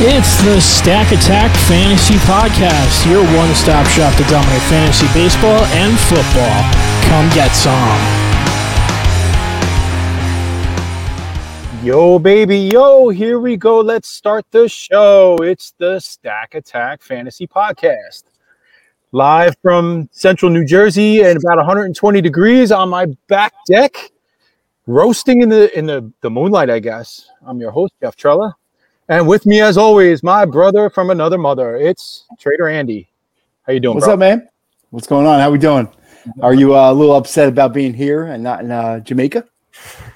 It's the Stack Attack Fantasy Podcast, your one stop shop to dominate fantasy baseball and football. Come get some. Yo, baby, yo, here we go. Let's start the show. It's the Stack Attack Fantasy Podcast. Live from central New Jersey and about 120 degrees on my back deck, roasting in the in the, the moonlight, I guess. I'm your host, Jeff Trella. And with me, as always, my brother from another mother. It's Trader Andy. How you doing? What's bro? up, man? What's going on? How we doing? Are you uh, a little upset about being here and not in uh, Jamaica?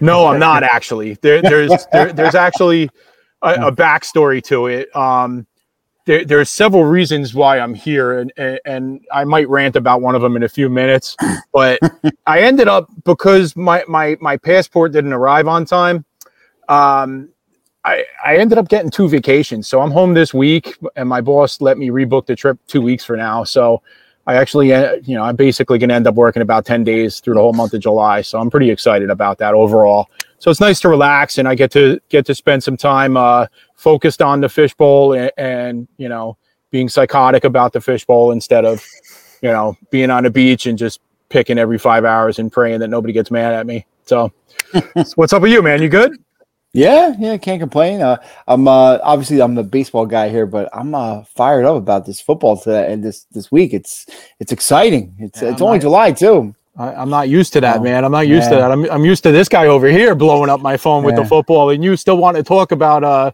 No, I'm not actually. There, there's there, there's actually a, a backstory to it. Um, there, there's several reasons why I'm here, and, and and I might rant about one of them in a few minutes. But I ended up because my my my passport didn't arrive on time. Um, I, I ended up getting two vacations. So I'm home this week, and my boss let me rebook the trip two weeks for now. So I actually, uh, you know, I'm basically going to end up working about 10 days through the whole month of July. So I'm pretty excited about that overall. So it's nice to relax, and I get to get to spend some time uh, focused on the fishbowl and, and, you know, being psychotic about the fishbowl instead of, you know, being on the beach and just picking every five hours and praying that nobody gets mad at me. So what's up with you, man? You good? Yeah, yeah, can't complain. Uh, I'm uh, obviously I'm the baseball guy here, but I'm uh, fired up about this football today and this this week. It's it's exciting. It's Yeah, it's I'm only not- July too. I, I'm not used to that, Oh, man. I'm not used to that. I'm, I'm used to this guy over here blowing up my phone with the football, and you still want to talk about uh,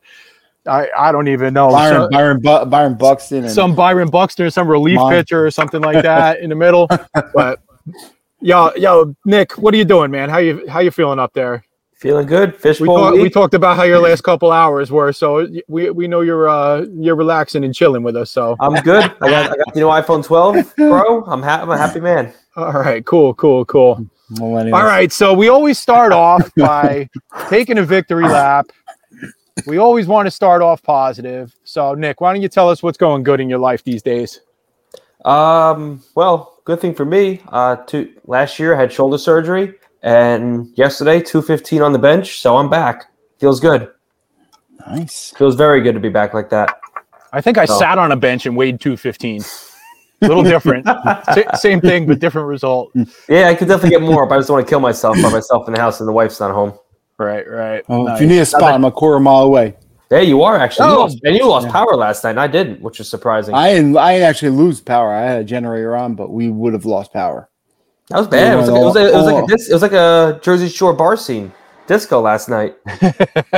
I I don't even know Byron so- Byron Bu- Byron Buxton and some Byron Buxton, some relief Mon- pitcher or something like that in the middle. But yo, yo, Nick, what are you doing, man? How you how you feeling up there? Feeling good. We, Fishbowl talk, we talked about how your last couple hours were, so we, we know you're uh you're relaxing and chilling with us. So I'm good. I got, I got the new iPhone 12 Pro. I'm, ha- I'm a happy man. All right, cool, cool, cool. millennials. All right, so we always start off by taking a victory lap. We always want to start off positive. So, Nick, why don't you tell us what's going good in your life these days? Um, well, good thing for me. Uh, two, last year I had shoulder surgery, and yesterday 215 on the bench, so I'm back. Feels good. Nice. Feels very good to be back like that. I think I Oh. sat on a bench and weighed 215. A little different. Sa- same thing, but different result. Yeah, I could definitely get more, but I just want to kill myself by myself in the house and the wife's not home. Right, right. Well, Nice. If you need a spot, I'm a quarter mile away. There you are, actually. You Oh. lost, and you lost Yeah. power last night, and I didn't, which is surprising. I didn't I didn't actually lose power. I had a generator on, but we would have lost power. that was bad. It was, like, it, was it, was like a Oh. it was like a Jersey Shore bar scene disco last night.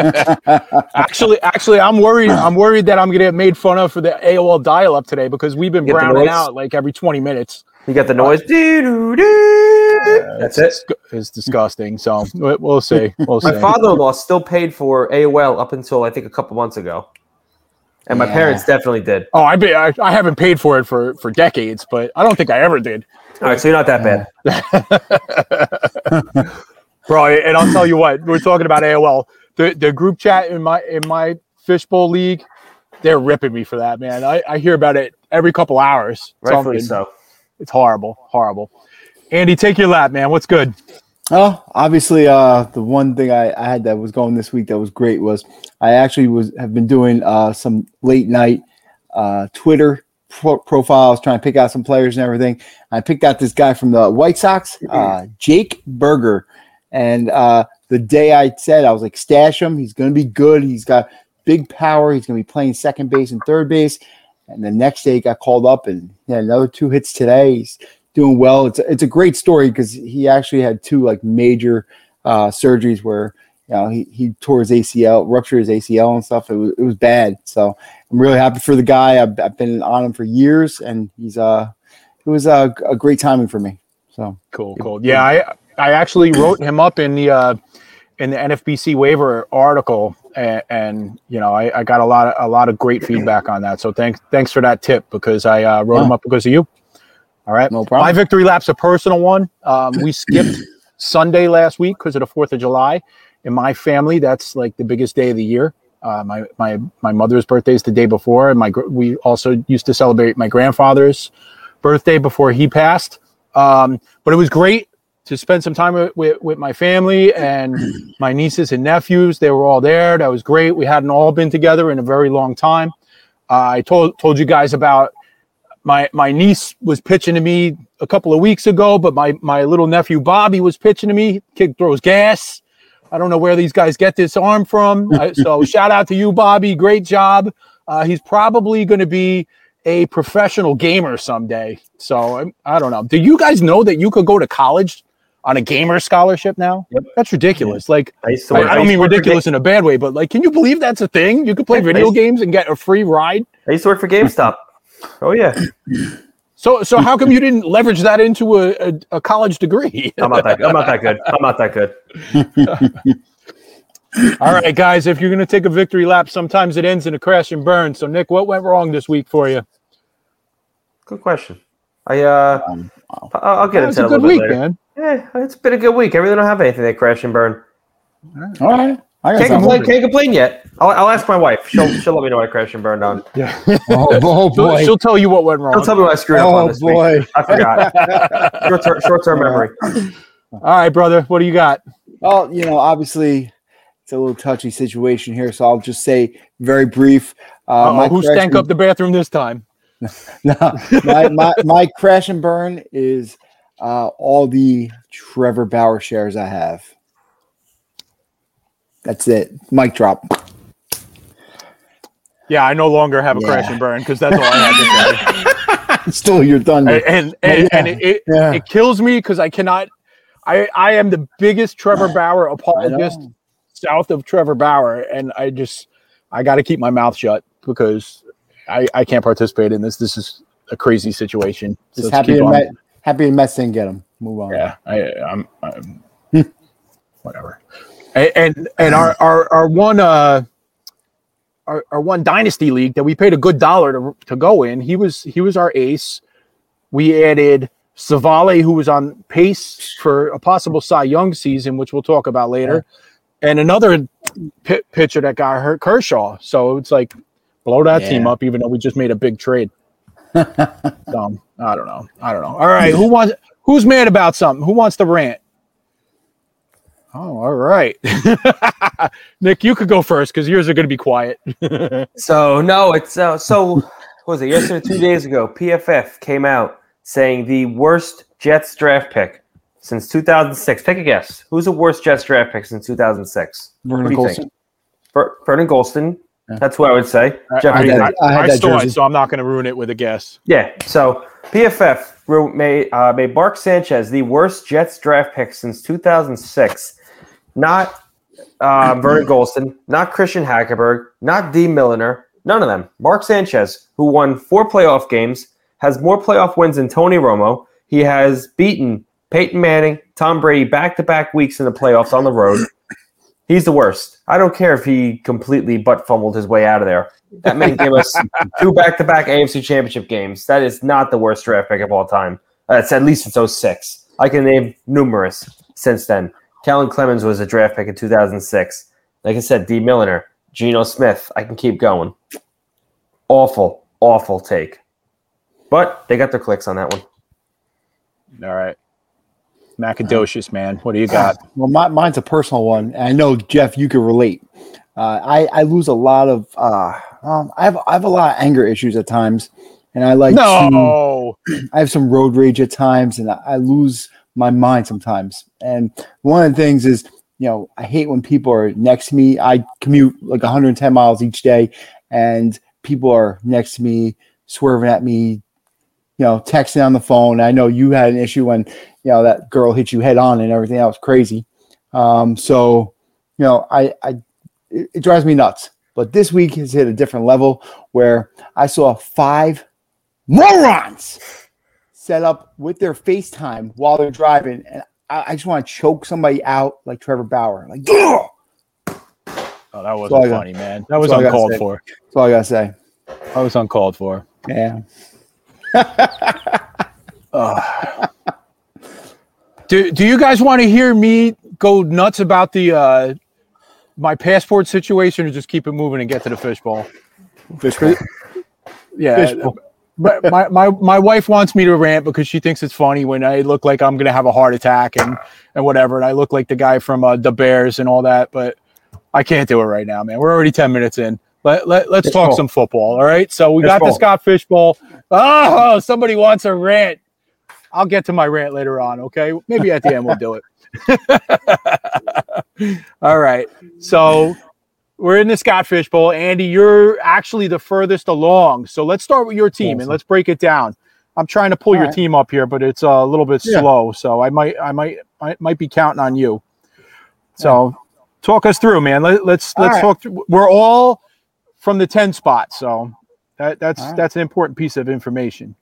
Actually, actually, I'm worried. I'm worried that I'm going to get made fun of for the AOL dial-up today because we've been browning out like every 20 minutes. You got the uh, noise. Doo-doo-doo. That's it. It's, it's disgusting. So we- we'll see. We'll see. My father-in-law still paid for AOL up until I think a couple months ago, and my Yeah. parents definitely did. Oh, I, be, I I haven't paid for it for for decades, but I don't think I ever did, All right, so you're not that bad. bro. And I'll tell you what, we're talking about AOL. The the group chat in my in my fishbowl league, they're ripping me for that, man. I, I hear about it every couple hours. Rightfully Something. so. It's horrible, horrible. Andy, take your lap, man. What's good? Oh, obviously, uh, the one thing I, I had that was going this week that was great was I actually was have been doing uh, some late night uh, Twitter pro- profiles, trying to pick out some players and everything. I picked out this guy from the White Sox, uh, Jake Burger, and uh, the day I said I was like, stash him. He's going to be good. He's got big power. He's going to be playing second base and third base. And the next day, he got called up and he had another two hits today. He's doing well. It's a, it's a great story because he actually had two like major uh, surgeries where you know he, he tore his ACL, ruptured his ACL and stuff. It was it was bad. So I'm really happy for the guy. I've, I've been on him for years, and he's uh it was a, a great timing for me. So Cool, cool. Yeah, I I actually wrote him up in the uh, in the NFBC waiver article, and, and you know I, I got a lot of a lot of great feedback on that. So thanks thanks for that tip because I uh, wrote him up because of you. All right, No problem. My victory lap's a personal one. Um, we skipped Sunday last week because of the Fourth of July. In my family, that's like the biggest day of the year. Uh, my my my mother's birthday is the day before, and my we also used to celebrate my grandfather's birthday before he passed. Um, but it was great. To spend some time with, with, with my family and my nieces and nephews. They were all there. That was great. We hadn't all been together in a very long time. Uh, I told told you guys about my my niece was pitching to me a couple of weeks ago, but my my little nephew Bobby was pitching to me. Kid throws gas. I don't know where these guys get this arm from. I, so shout out to you, Bobby. Great job. Uh, he's probably going to be a professional gamer someday. So I, I don't know. Do you guys know that you could go to college on a gamer scholarship now? Yep. That's ridiculous. Like I, to I, I don't mean to work for ridiculous in a bad way, but like, can you believe that's a thing? You could play video games and get a free ride. I used to work for GameStop. Oh yeah, So, so how come you didn't leverage that into a, a, a college degree? I'm not that. I'm not that good. I'm not that good. All right, guys, if you're going to take a victory lap, sometimes it ends in a crash and burn. So, Nick, what went wrong this week for you? Good question. I uh, Um, I'll get It was a a good week, man. Yeah, it's been a good week. I really don't have anything that crash and burn. All right. I Can't complain. Can't complain yet. I'll, I'll ask my wife. She'll she'll let me know what I crashed and burned on. Yeah. Oh, oh She'll, boy. she'll tell you what went wrong. She'll wrong. tell me what I screwed up on Oh this week. boy. I forgot. short term short term memory. All right, brother, what do you got? Well, you know, obviously it's a little touchy situation here, so I'll just say very brief. Uh, Uh-oh, who stank correction- up the bathroom this time? No, my, my my crash and burn is uh, all the Trevor Bauer shares I have. That's it. Mic drop. Yeah, I no longer have a crash Yeah. and burn because that's all I had to say. Still your thunder. and and, and, and it, it, Yeah. it kills me because I cannot. I I am the biggest Trevor Bauer apologist south of Trevor Bauer, and I just I got to keep my mouth shut because I I can't participate in this. This is a crazy situation. So Just happy to. Met, happy to Mets didn't get him. Move on. Yeah, I, I'm, I'm whatever. And, and and our our our one uh our, our one dynasty league that we paid a good dollar to to go in. He was he was our ace. We added Savale, who was on pace for a possible Cy Young season, which we'll talk about later, and another pi pitcher that got hurt, Kershaw. So it's like blow that team up, even though we just made a big trade. Dumb. I don't know. I don't know. All right, who wants? Who's mad about something? Who wants to rant? Oh, all right. Nick, you could go first because yours are going to be quiet. So no, it's uh, so what was it yesterday? Two days ago, PFF came out saying the worst Jets draft pick since 2006. Take a guess. Who's the worst Jets draft pick since 2006? Vernon What do you Colson. think? Ver- Vernon Gholston. Yeah. That's what I would say. Jeff, I, what do you had I, think? that- I had I that saw it, jersey. so I'm not going to ruin it with a guess. Yeah. So PFF ru- made uh, made Mark Sanchez the worst Jets draft pick since 2006. Not uh, Vernon Gholston, not Christian Hackenberg, not Dee Milliner, none of them. Mark Sanchez, who won four playoff games, has more playoff wins than Tony Romo. He has beaten Peyton Manning, Tom Brady back to back weeks in the playoffs on the road. He's the worst. I don't care if he completely butt fumbled his way out of there. That man gave us two back to back AFC championship games. That is not the worst draft pick of all time. That's at least it's 06. I can name numerous since then. Kellen Clemens was a draft pick in 2006. Like I said, Dee Milliner, Geno Smith. I can keep going. Awful, awful take. But they got their clicks on that one. All right. Macadocious, man. What do you got? Well, my, mine's a personal one. I know Jeff, you can relate. Uh, I I lose a lot of. Uh, um, I have I have a lot of anger issues at times, and I like to, I have some road rage at times, and I, I lose my mind sometimes. And one of the things is, you know, I hate when people are next to me. I commute like 110 miles each day, and people are next to me, swerving at me, you know, texting on the phone. I know you had an issue when, you know, that girl hit you head on and everything. That was crazy. Um, so, you know, I, I, it, it drives me nuts. But this week has hit a different level where I saw five morons set up with their FaceTime while they're driving, and I, I just want to choke somebody out like Trevor Bauer. Like, "Ugh!" Oh, that wasn't got. funny, man. That was all I gotta uncalled for. that's all I gotta say. That was uncalled for. Yeah. Do Do you guys want to hear me go nuts about the uh my passport situation, or just keep it moving and get to the fishbowl? Fishbowl. Yeah. Fishbowl. but my, my my wife wants me to rant because she thinks it's funny when I look like I'm gonna have a heart attack and and whatever, and I look like the guy from uh, the Bears and all that. But I can't do it right now, man. We're already ten minutes in. Let, let, let's talk some football. All right. So we got the Scott Fish Bowl. Oh, somebody wants a rant. I'll get to my rant later on. Okay. Maybe at the end we'll do it. all right. So we're in the Scott Fish Bowl. Andy, you're actually the furthest along. So let's start with your team awesome. and let's break it down. I'm trying to pull All your right. team up here, but it's a little bit yeah. slow. So I might, I might, I might be counting on you. So yeah. talk us through, man. Let, us let's, let's right. talk. Through. We're all from the 10 spot. So that, that's, right. that's an important piece of information.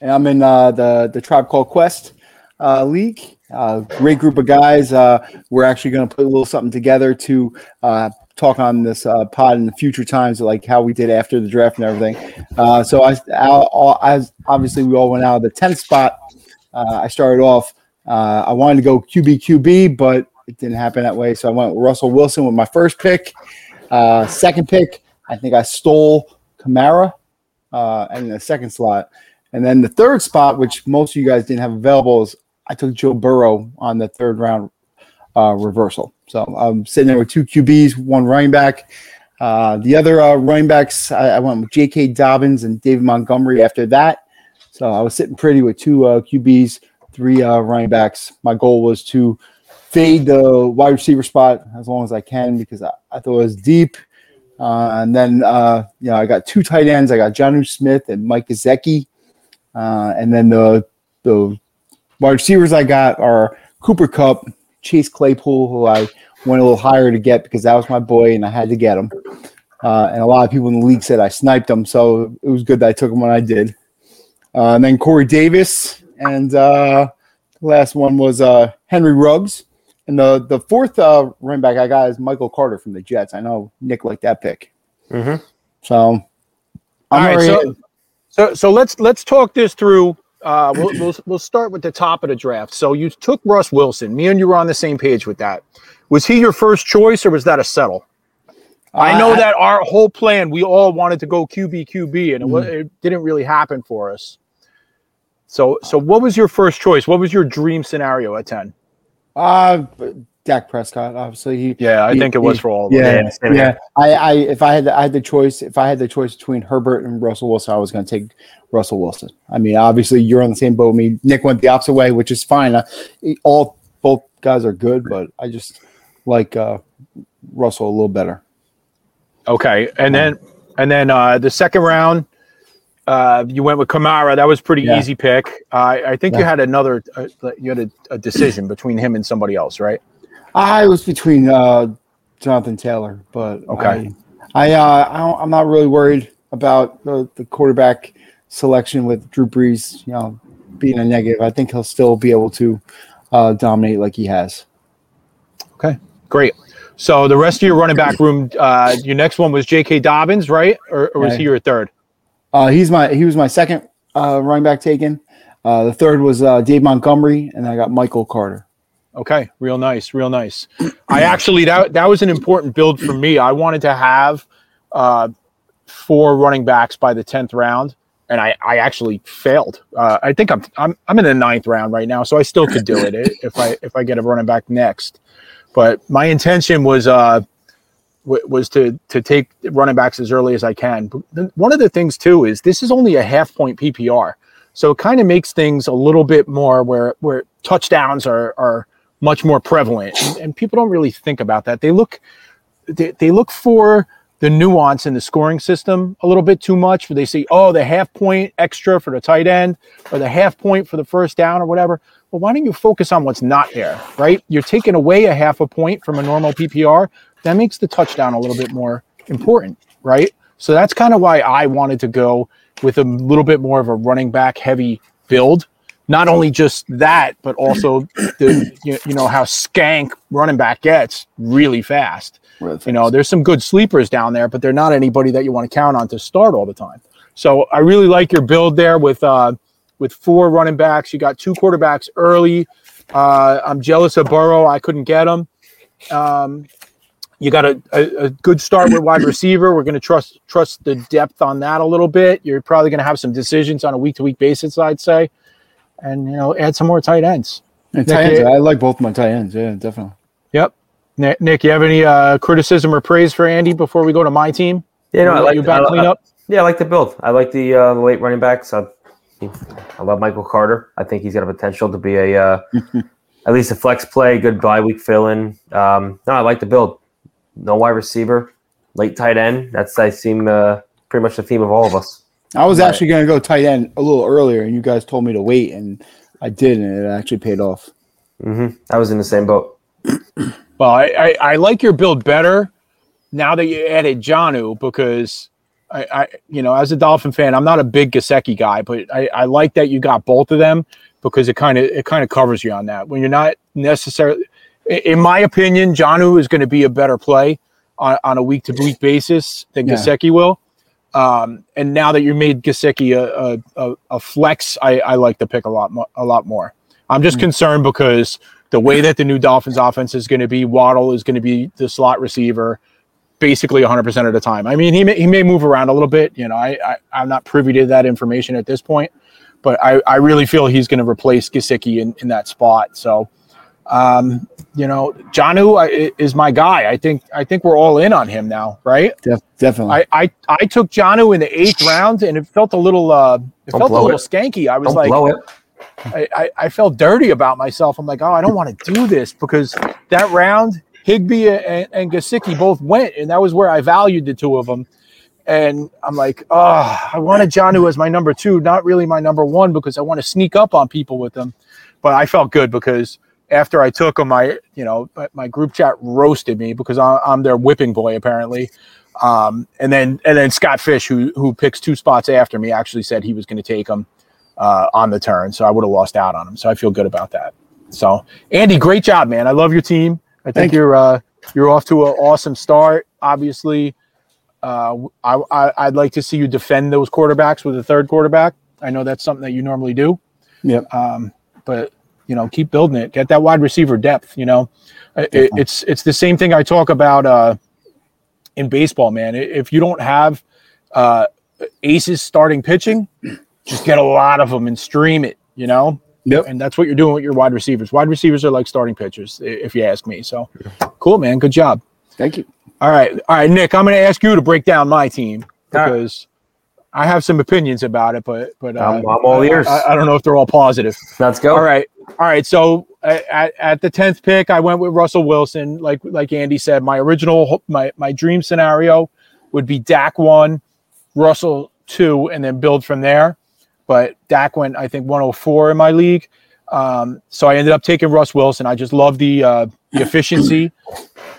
And I'm in uh, the, the Tribe Called Quest uh, League. Uh, great group of guys. Uh, we're actually going to put a little something together to uh, talk on this uh, pod in the future times, like how we did after the draft and everything. So I, I, I, obviously we all went out of the tenth spot. I started off. I wanted to go QB QB, but it didn't happen that way. So I went with Russell Wilson with my first pick. Second pick, I think I stole Kamara uh, in the second slot, and then the third spot, which most of you guys didn't have available, is I took Joe Burrow on the third round reversal. So I'm sitting there with two QBs, one running back. Uh, the other uh, running backs, I, I, went with J.K. Dobbins and David Montgomery after that. So I was sitting pretty with two uh, QBs, three uh, running backs. My goal was to fade the wide receiver spot as long as I can because I, I thought it was deep. Uh, and then, uh, you know, I got two tight ends. I got Jonnu Smith and Mike Gesicki. and then the the wide receivers I got are Cooper Kupp, Chase Claypool, who I went a little higher to get because that was my boy and I had to get him. Uh, and a lot of people in the league said I sniped him, so it was good that I took him when I did. Uh, and then Corey Davis, and uh, the last one was uh, Henry Ruggs. And the the fourth uh, running back I got is Michael Carter from the Jets. I know Nick liked that pick. Mm-hmm. So, all right. So, so, so let's let's talk this through uh, we'll, we'll, we'll start with the top of the draft. So you took Russ Wilson. Me and you were on the same page with that. Was he your first choice or was that a settle? Uh, I know that our whole plan, we all wanted to go QB QB, and it, mm. it, didn't really happen for us. So, so what was your first choice? What was your dream scenario at ten? Uh Dak Prescott, obviously. He, yeah, I he, think it was he, for all. Yeah, yeah. yeah. I, I, if I had, the, I had the choice. If I had the choice between Herbert and Russell Wilson, I was going to take Russell Wilson. I mean, obviously, you're on the same boat. I mean, Nick went the opposite way, which is fine. Uh, all both guys are good, but I just like uh, Russell a little better. Okay, and then and then uh, the second round, uh, you went with Kamara. That was pretty yeah. easy pick. Uh, I think yeah. you had another. Uh, you had a, a, decision between him and somebody else, right? I was between uh, Jonathan Taylor, but okay. I, I, uh, I am not really worried about the, the quarterback selection with Drew Brees. You know, being a negative, I think he'll still be able to uh, dominate like he has. Okay, great. So the rest of your running back room, uh, your next one was J.K. Dobbins, right? Or, or was he your third? Uh, he's my he was my second uh, running back taken. Uh, the third was uh, Dave Montgomery, and I got Michael Carter. Okay, real nice, real nice. I actually that that was an important build for me. I wanted to have uh, four running backs by the tenth round, and I, I actually failed. Uh, I think I'm I'm I'm in the ninth round right now, so I still could do it if I if I get a running back next. But my intention was uh w- was to to take running backs as early as I can. But one of the things too is this is only a half point PPR, so it kind of makes things a little bit more where where touchdowns are are much more prevalent, and, and people don't really think about that. They look they, they look for the nuance in the scoring system a little bit too much where they say, oh, the half point extra for the tight end or the half point for the first down or whatever. Well, why don't you focus on what's not there, right? You're taking away a half a point from a normal PPR. That makes the touchdown a little bit more important, right? So that's kind of why I wanted to go with a little bit more of a running back heavy build not only just that, but also the you, you know how skank running back gets really fast. Really fast. You know, there's some good sleepers down there, but they're not anybody that you want to count on to start all the time. So I really like your build there with uh, with four running backs. You got two quarterbacks early. Uh, I'm jealous of Burrow. I couldn't get him. Um, you got a, a, a, good start with wide receiver. We're going to trust trust the depth on that a little bit. You're probably going to have some decisions on a week to week basis, I'd say, and you know, add some more tight ends. And tight ends, I like both my tight ends. Yeah, definitely. Yep. Nick, you have any uh, criticism or praise for Andy before we go to my team? Yeah, no, I like you back I, clean up. Yeah, I like the build. I like the, uh, late running backs. I, I love Michael Carter. I think he's got a potential to be a uh, at least a flex play, good bye week fill in. Um, no, I like the build. No wide receiver, late tight end. That's I seem uh, pretty much the theme of all of us. I was actually going to go tight end a little earlier, and you guys told me to wait, and I did, and it actually paid off. Mm-hmm. I was in the same boat. well, I, I, I, like your build better now that you added Jonnu because I, I, you know, as a Dolphin fan, I'm not a big Gesicki guy, but I, I like that you got both of them because it kind of it kind of covers you on that when you're not necessarily. In my opinion, Jonnu is going to be a better play on, on a week to week basis than yeah. Gesicki will. Um, and now that you made Gesicki a, a, a, flex, I, I like the pick a lot mo- a lot more. I'm just mm-hmm. concerned because the way that the new Dolphins offense is going to be, Waddle is going to be the slot receiver basically 100% of the time. I mean, he may, he may move around a little bit. You know, I, I, I'm not privy to that information at this point, but I, I really feel he's going to replace Gesicki in, in that spot. So, um, you know, Jonnu is my guy. I think I think we're all in on him now, right? Def- definitely. I, I I took Jonnu in the eighth round, and it felt a little uh, it don't felt a little it. skanky. I was don't like, I, I, I felt dirty about myself. I'm like, oh, I don't want to do this because that round, Higbee and, and Gesicki both went, and that was where I valued the two of them. And I'm like, oh, I wanted Jonnu as my number two, not really my number one because I want to sneak up on people with them. But I felt good because after I took them, my you know my group chat roasted me because I'm their whipping boy apparently. Um, and then and then Scott Fish, who who picks two spots after me, actually said he was going to take him uh, on the turn, so I would have lost out on him. So I feel good about that. So Andy, great job, man. I love your team. I think Thank you're uh, you're off to an awesome start. Obviously, uh, I, I would like to see you defend those quarterbacks with a third quarterback. I know that's something that you normally do. Yep. Um, but you know, keep building it. Get that wide receiver depth. You know, it, it's it's the same thing I talk about uh, in baseball, man. If you don't have uh, aces starting pitching, just get a lot of them and stream it. You know. Yep. And that's what you're doing with your wide receivers. Wide receivers are like starting pitchers, if you ask me. So, cool, man. Good job. Thank you. All right, all right, Nick. I'm going to ask you to break down my team because I have some opinions about it, but but uh, I'm, I'm, all ears. I, I, don't know if they're all positive. Let's go. All right, all right. So at, at the tenth pick, I went with Russell Wilson. Like like Andy said, my original my my dream scenario would be Dak one, Russell two, and then build from there. But Dak went, I think, 104 in my league. Um, so I ended up taking Russ Wilson. I just love the uh, the efficiency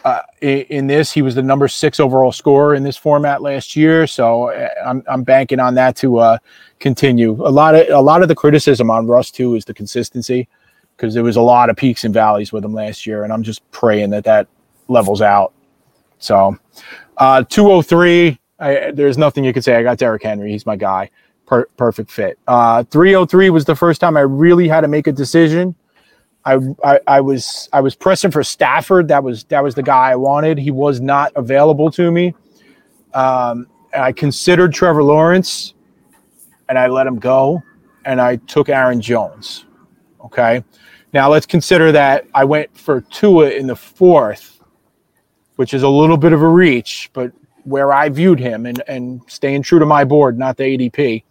uh, in, this. He was the number six overall scorer in this format last year, so uh, I'm, I'm banking on that to uh, continue. A lot of a lot of the criticism on Russ too is the consistency because there was a lot of peaks and valleys with him last year, and I'm just praying that that levels out. So, uh, 203. I, there's nothing you can say. I got Derrick Henry. He's my guy. Per- perfect fit. Uh, 303 was the first time I really had to make a decision I, I, was I was pressing for Stafford. That was that was the guy I wanted. He was not available to me. Um, I considered Trevor Lawrence, and I let him go, and I took Aaron Jones. Okay, now let's consider that I went for Tua in the fourth, which is a little bit of a reach, but where I viewed him and and staying true to my board, not the ADP.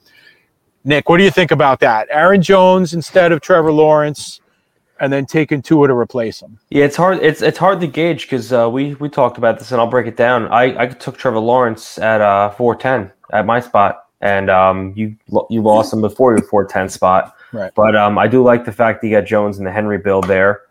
Nick, what do you think about that? Aaron Jones instead of Trevor Lawrence and then taking Tua to replace him. Yeah, it's hard. It's it's hard to gauge because uh, we we talked about this, and I'll break it down. I, I took Trevor Lawrence at uh, four ten at my spot, and um, you you lost him before your four ten spot. Right. But um, I do like the fact that you got Jones and the Henry build there.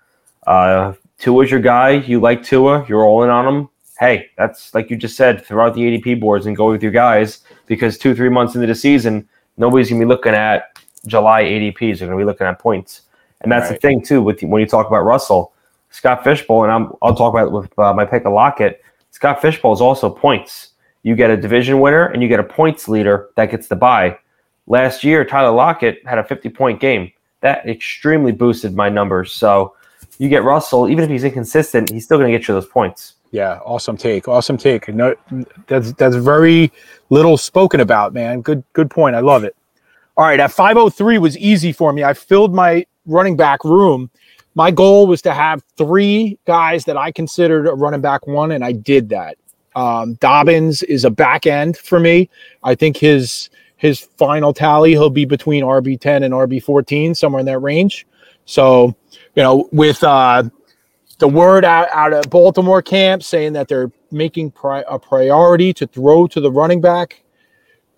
Uh, Tua's your guy. You like Tua. You're all in on him. Hey, that's like you just said. Throughout the ADP boards and go with your guys because two three months into the season, nobody's gonna be looking at July ADPs. They're gonna be looking at points. And that's right. the thing too with when you talk about Russell, Scott Fishbowl, and I'm, I'll talk about it with uh, my pick of Lockett. Scott Fishbowl is also points. You get a division winner and you get a points leader that gets the buy. Last year, Tyler Lockett had a 50 point game. That extremely boosted my numbers. So you get Russell, even if he's inconsistent, he's still going to get you those points. Yeah, awesome take. Awesome take. No, that's that's very little spoken about, man. Good good point. I love it. All right, at 503 was easy for me. I filled my running back room. My goal was to have three guys that I considered a running back one, and I did that. Um, Dobbins is a back end for me. I think his his final tally he'll be between RB 10 and RB 14, somewhere in that range. So, you know, with uh, the word out, out of Baltimore camp saying that they're making pri- a priority to throw to the running back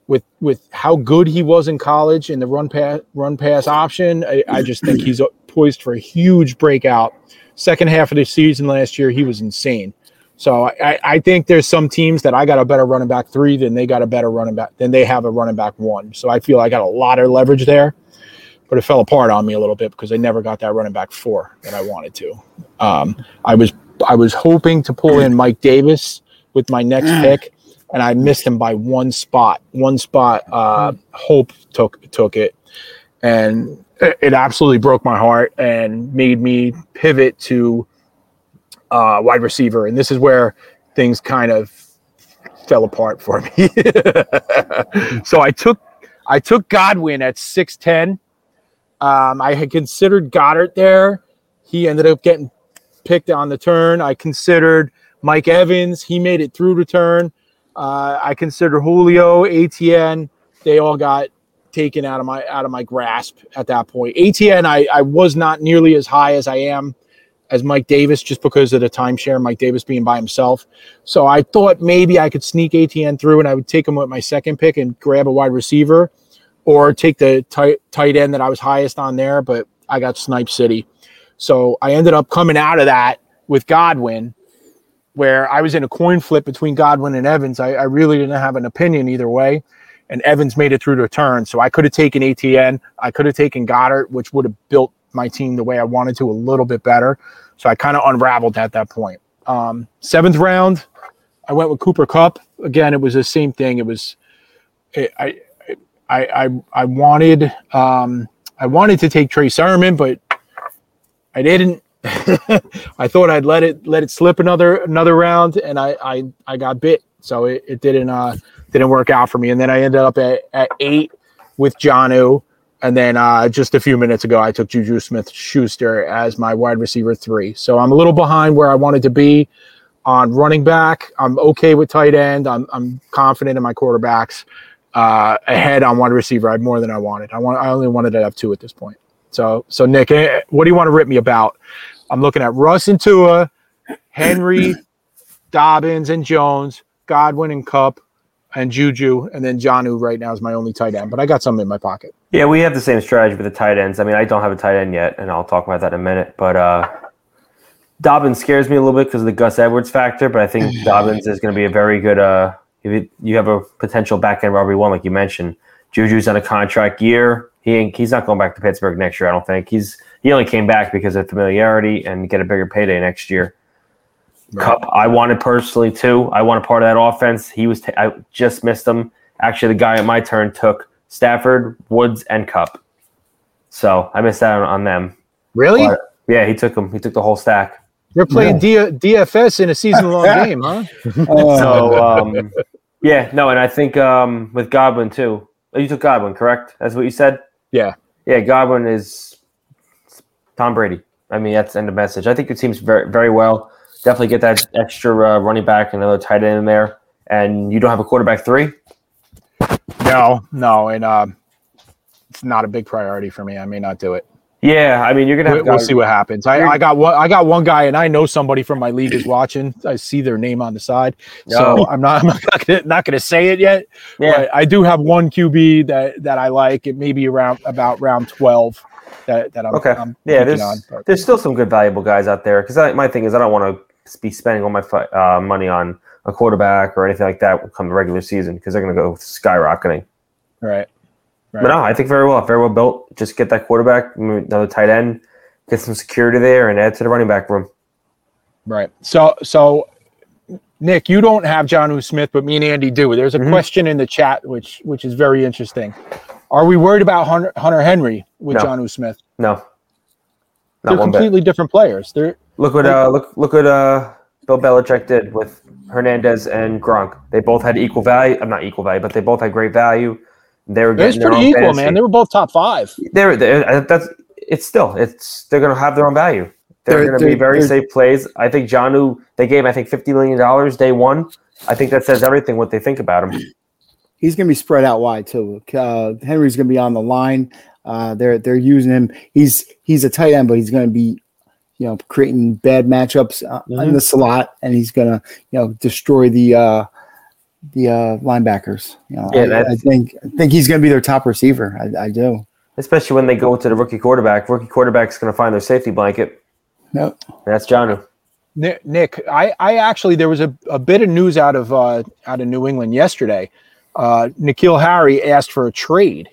with with how good he was in college in the run pass run pass option. I, I just think he's poised for a huge breakout. Second half of the season last year, he was insane. So I, I think there's some teams that I got a better running back three than they got a better running back than they have a running back one. So I feel I got a lot of leverage there but it fell apart on me a little bit because I never got that running back four that I wanted to. Um, I was I was hoping to pull in Mike Davis with my next pick, and I missed him by one spot. One spot. Uh, Hope took took it, and it, absolutely broke my heart and made me pivot to uh, wide receiver. And this is where things kind of fell apart for me. so I took I took Godwin at six ten um, I had considered Goddard there. He ended up getting picked on the turn. I considered Mike Evans. He made it through the turn. Uh, I consider Julio, ATN. They all got taken out of my out of my grasp at that point. ATN, I, I was not nearly as high as I am as Mike Davis just because of the timeshare, Mike Davis being by himself. So I thought maybe I could sneak ATN through and I would take him with my second pick and grab a wide receiver or take the tight tight end that I was highest on there, but I got Snipe City. So I ended up coming out of that with Godwin, where I was in a coin flip between Godwin and Evans. I, I really didn't have an opinion either way. And Evans made it through the turn. So I could have taken ATN. I could have taken Goddard, which would have built my team the way I wanted to a little bit better. So I kind of unraveled at that point. Um, seventh round, I went with Cooper Kupp. Again, it was the same thing. It was, it, I, I I, I wanted um, I wanted to take Trey Sermon, but I didn't. I thought I'd let it let it slip another another round, and I I, I got bit, so it, it didn't uh didn't work out for me. And then I ended up at, at eight with Jonnu, and then uh, just a few minutes ago I took Juju Smith Schuster as my wide receiver three. So I'm a little behind where I wanted to be on running back. I'm okay with tight end. I'm I'm confident in my quarterbacks uh, ahead on one receiver. I had more than I wanted. I want. I only wanted to have two at this point. So, so Nick, eh, what do you want to rip me about? I'm looking at Russ and Tua, Henry, Dobbins and Jones, Godwin and Kupp, and Juju, and then Jonnu right now is my only tight end. But I got some in my pocket. Yeah, we have the same strategy with the tight ends. I mean, I don't have a tight end yet, and I'll talk about that in a minute. But uh, Dobbins scares me a little bit because of the Gus Edwards factor. But I think Dobbins is going to be a very good uh, if it, you have a potential back end RB one, like you mentioned, Juju's on a contract year. He he's not going back to Pittsburgh next year. I don't think he's he only came back because of familiarity and get a bigger payday next year. Right. Kupp, I wanted personally too. I want a part of that offense. He was t- I just missed him. Actually, the guy at my turn took Stafford, Woods, and Kupp. So I missed out on, them. Really? But, yeah, he took them. He took the whole stack. You're playing yeah. D- DFS in a season long game, huh? so um, yeah, no, and I think um, with Godwin too. Oh, you took Godwin, correct? That's what you said. Yeah, yeah. Godwin is Tom Brady. I mean, that's end of message. I think your team's very, very well. Definitely get that extra uh, running back another tight end in there. And you don't have a quarterback three. No, no, and uh, it's not a big priority for me. I may not do it. Yeah, I mean, you're gonna. Have we'll, see what happens. I, I, got one. I got one guy, and I know somebody from my league is watching. I see their name on the side, so I'm not. I'm not gonna, not gonna say it yet. Yeah. I do have one QB that that I like. It may be around about round twelve. That, that I'm okay. I'm yeah, there's on, there's still some good valuable guys out there. Because my thing is, I don't want to be spending all my uh, money on a quarterback or anything like that come the regular season because they're going to go skyrocketing. Right. Right. But no, I think very well, very well built. Just get that quarterback, another tight end, get some security there, and add to the running back room. Right. So, so Nick, you don't have Jonnu Smith, but me and Andy do. There's a mm-hmm. question in the chat which which is very interesting. Are we worried about Hunter, Hunter Henry with no. Jonnu Smith? No. Not They're completely bit. different players. They're look what uh look look at uh Bill Belichick did with Hernandez and Gronk. They both had equal value. I'm not equal value, but they both had great value. They were It was pretty equal, fantasy. man. They were both top five. They're, they're uh, that's it's still it's they're gonna have their own value. They're, They're- gonna be they're- very safe plays. I think Jonnu they gave I think fifty million dollars day one. I think that says everything what they think about him. He's going to be spread out wide too. Uh, Henry's going to be on the line. Uh, they're they're using him. He's he's a tight end, but he's going to be, you know, creating bad matchups uh, in the slot, and he's going to you know destroy the uh, the uh, linebackers. You know, Yeah, I, I think I think he's going to be their top receiver. I, I do. Especially when they go to the rookie quarterback. Rookie quarterback's gonna find their safety blanket. Yep. And that's Jonnu. Ni- Nick, I, I actually there was a, a bit of news out of uh, out of New England yesterday. Uh, N'Keal Harry asked for a trade,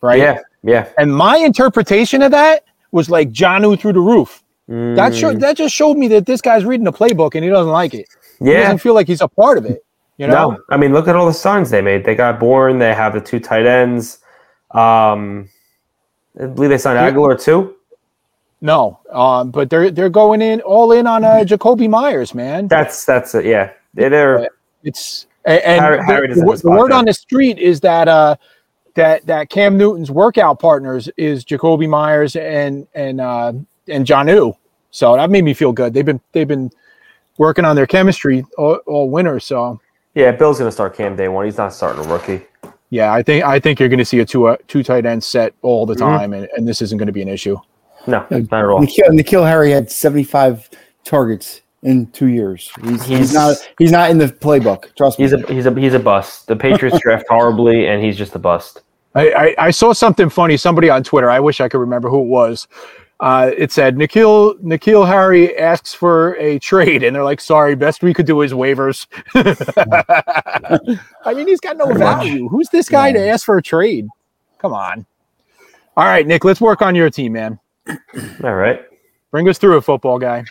right? Yeah, yeah. And my interpretation of that was like Jonnu through the roof. That Mm, showed that just showed me that this guy's reading the playbook and he doesn't like it. Yeah, He doesn't feel like he's a part of it. You know? No, I mean, look at all the signs they made. They got Bourne. They have the two tight ends. Um, I believe they signed. Agholor too. No. Um, but they're they're going in all in on uh, Jakobi Meyers, man. That's that's it. Yeah, they're It's a- and Harry- the- Harry doesn't the, the word on the street is that uh that that Cam Newton's workout partners is Jakobi Meyers and and uh and Jonnu. So that made me feel good. They've been they've been working on their chemistry all, all winter. So yeah. Bill's gonna start Cam day one. He's not starting a rookie. yeah, I think I think you're going to see a two uh, two tight end set all the Mhm. time, and, and this isn't going to be an issue. No, Yeah, not at all. N'Keal, N'Keal Harry had seventy five targets in two years. He's, he's, He's- not he's not in the playbook. Trust me. He's a he's a he's a bust. The Patriots draft horribly, and he's just a bust. I, I, I saw something funny. Somebody on Twitter. I wish I could remember who it was. Uh, it said N'Keal N'Keal Harry asks for a trade, and they're like, "Sorry, best we could do is waivers." I mean, he's got no value. Who's this guy to ask for a trade? Come on. All right, Nick, let's work on your team, man. All right. Bring us through a football guy.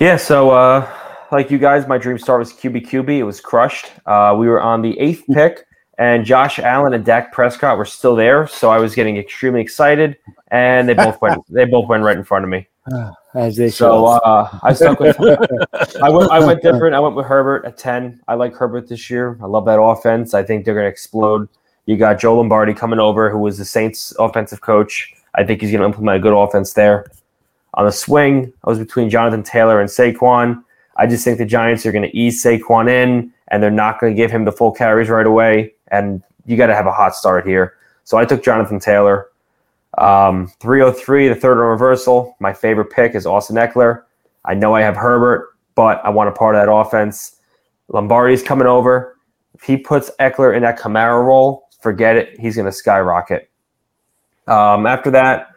Yeah. So, uh, like you guys, my dream start was QB QB. It was crushed. Uh, we were on the eighth pick, and Josh Allen and Dak Prescott were still there. So I was getting extremely excited, and they both went. They both went right in front of me. as they So uh, I stuck with. I went. I went different. I went with Herbert at ten. I like Herbert this year. I love that offense. I think they're going to explode. You got Joe Lombardi coming over, who was the Saints' offensive coach. I think he's going to implement a good offense there. On the swing, I was between Jonathan Taylor and Saquon. I just think the Giants are going to ease Saquon in, and they're not going to give him the full carries right away. And you got to have a hot start here. So I took Jonathan Taylor. Um, 303, the third on reversal. My favorite pick is Austin Ekeler. I know I have Herbert, but I want a part of that offense. Lombardi's coming over. If he puts Eckler in that Kamara role, forget it. He's going to skyrocket. Um, after that,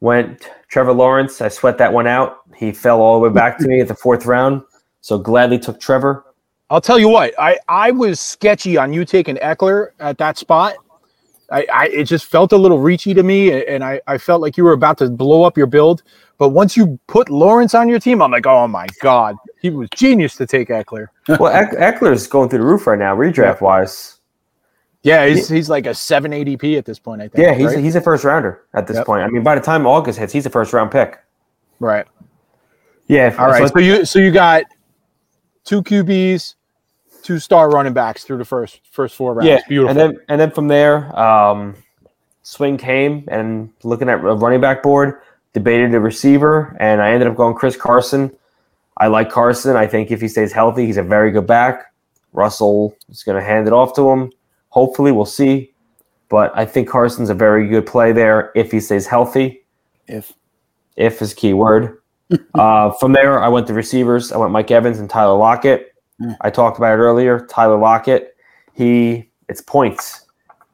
went Trevor Lawrence. I sweat that one out. He fell all the way back to me at the fourth round. So gladly took Trevor. I'll tell you what, I, I was sketchy on you taking Ekeler at that spot. I, I it just felt a little reachy to me, and I, I felt like you were about to blow up your build. But once you put Lawrence on your team, I'm like, oh my god, he was genius to take Ekeler. Well, Eck- Ekeler's going through the roof right now, redraft wise. Yeah, he's he's like a seven ADP at this point. I think. Yeah, he's, right? he's a first rounder at this Yep. point. I mean, by the time August hits, he's a first round pick. right. Yeah. All right, so so you so you got two QBs, two star running backs through the first first four rounds. Yeah, beautiful. And then and then from there, um, swing came and looking at a running back board, debated a receiver, and I ended up going Chris Carson. I like Carson. I think if he stays healthy, he's a very good back. Russell is going to hand it off to him. Hopefully, we'll see. But I think Carson's a very good play there if he stays healthy. if If is key word. uh, from there, I went to receivers. I went Mike Evans and Tyler Lockett. Mm. I talked about it earlier. Tyler Lockett, he it's points.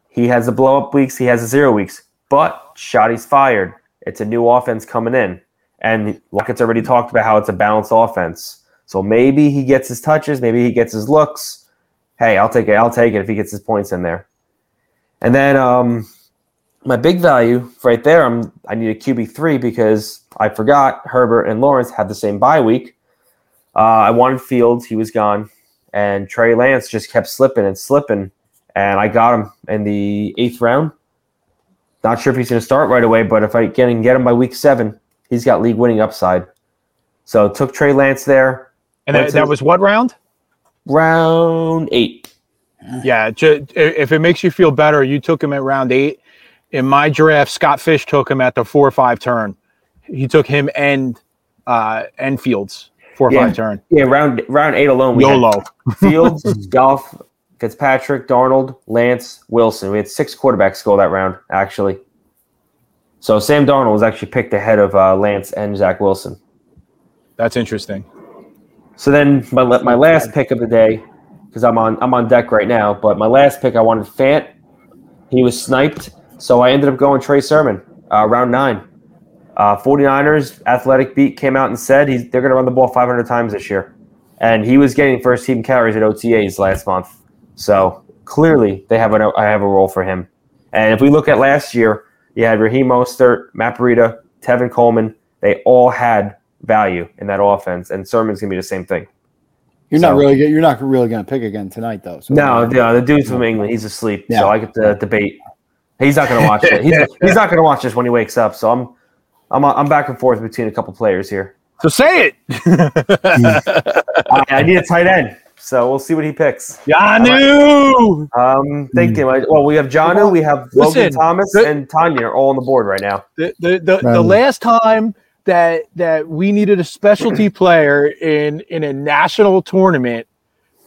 He has the blow up weeks. He has the zero weeks. But Schotty's fired. It's a new offense coming in, and Lockett's already talked about how it's a balanced offense. So maybe he gets his touches. Maybe he gets his looks. Hey, I'll take it. I'll take it if he gets his points in there. And then um, my big value right there, I'm I need a QB three because I forgot Herbert and Lawrence had the same bye week. Uh, I wanted Fields, he was gone, and Trey Lance just kept slipping and slipping, and I got him in the eighth round. Not sure if he's going to start right away, but if I can get him by week seven, he's got league winning upside. So took Trey Lance there. And that, that was what round? Round eight. Yeah, if it makes you feel better, you took him at round eight. In my draft, Scott Fish took him at the four or five turn. He took him and uh and Fields four or Yeah. five turn. Yeah, round round eight alone. We YOLO. Fields, Goff, Fitzpatrick, Darnold, Lance, Wilson. We had six quarterbacks go that round, actually. So Sam Darnold was actually picked ahead of uh, Lance and Zach Wilson. That's interesting. So then my my last pick of the day, because I'm on I'm on deck right now, but my last pick I wanted Fant. He was sniped, so I ended up going Trey Sermon, uh, round nine. Uh, 49ers athletic beat came out and said he's, they're going to run the ball 500 times this year, and he was getting first team carries at OTAs last month. So clearly they have a I have a role for him. And if we look at last year, you had Raheem Mostert, Matt Breida, Tevin Coleman. They all had value in that offense, and Sermon's going to be the same thing. You're So- not really you're not really going to pick again tonight though. So No, the, the dude's from England. He's asleep, Yeah. so I get to debate. He's not going to watch it. He's, he's not going to watch this when he wakes up. So I'm, I'm, I'm back and forth between a couple players here. So say it. I, I need a tight end, so we'll see what he picks. Jonnu. Um, thinking. like, Well, we have Jonnu, we have Logan Listen, Thomas, the- and Tonyan are all on the board right now. The the the, the last time that that we needed a specialty player in in a national tournament,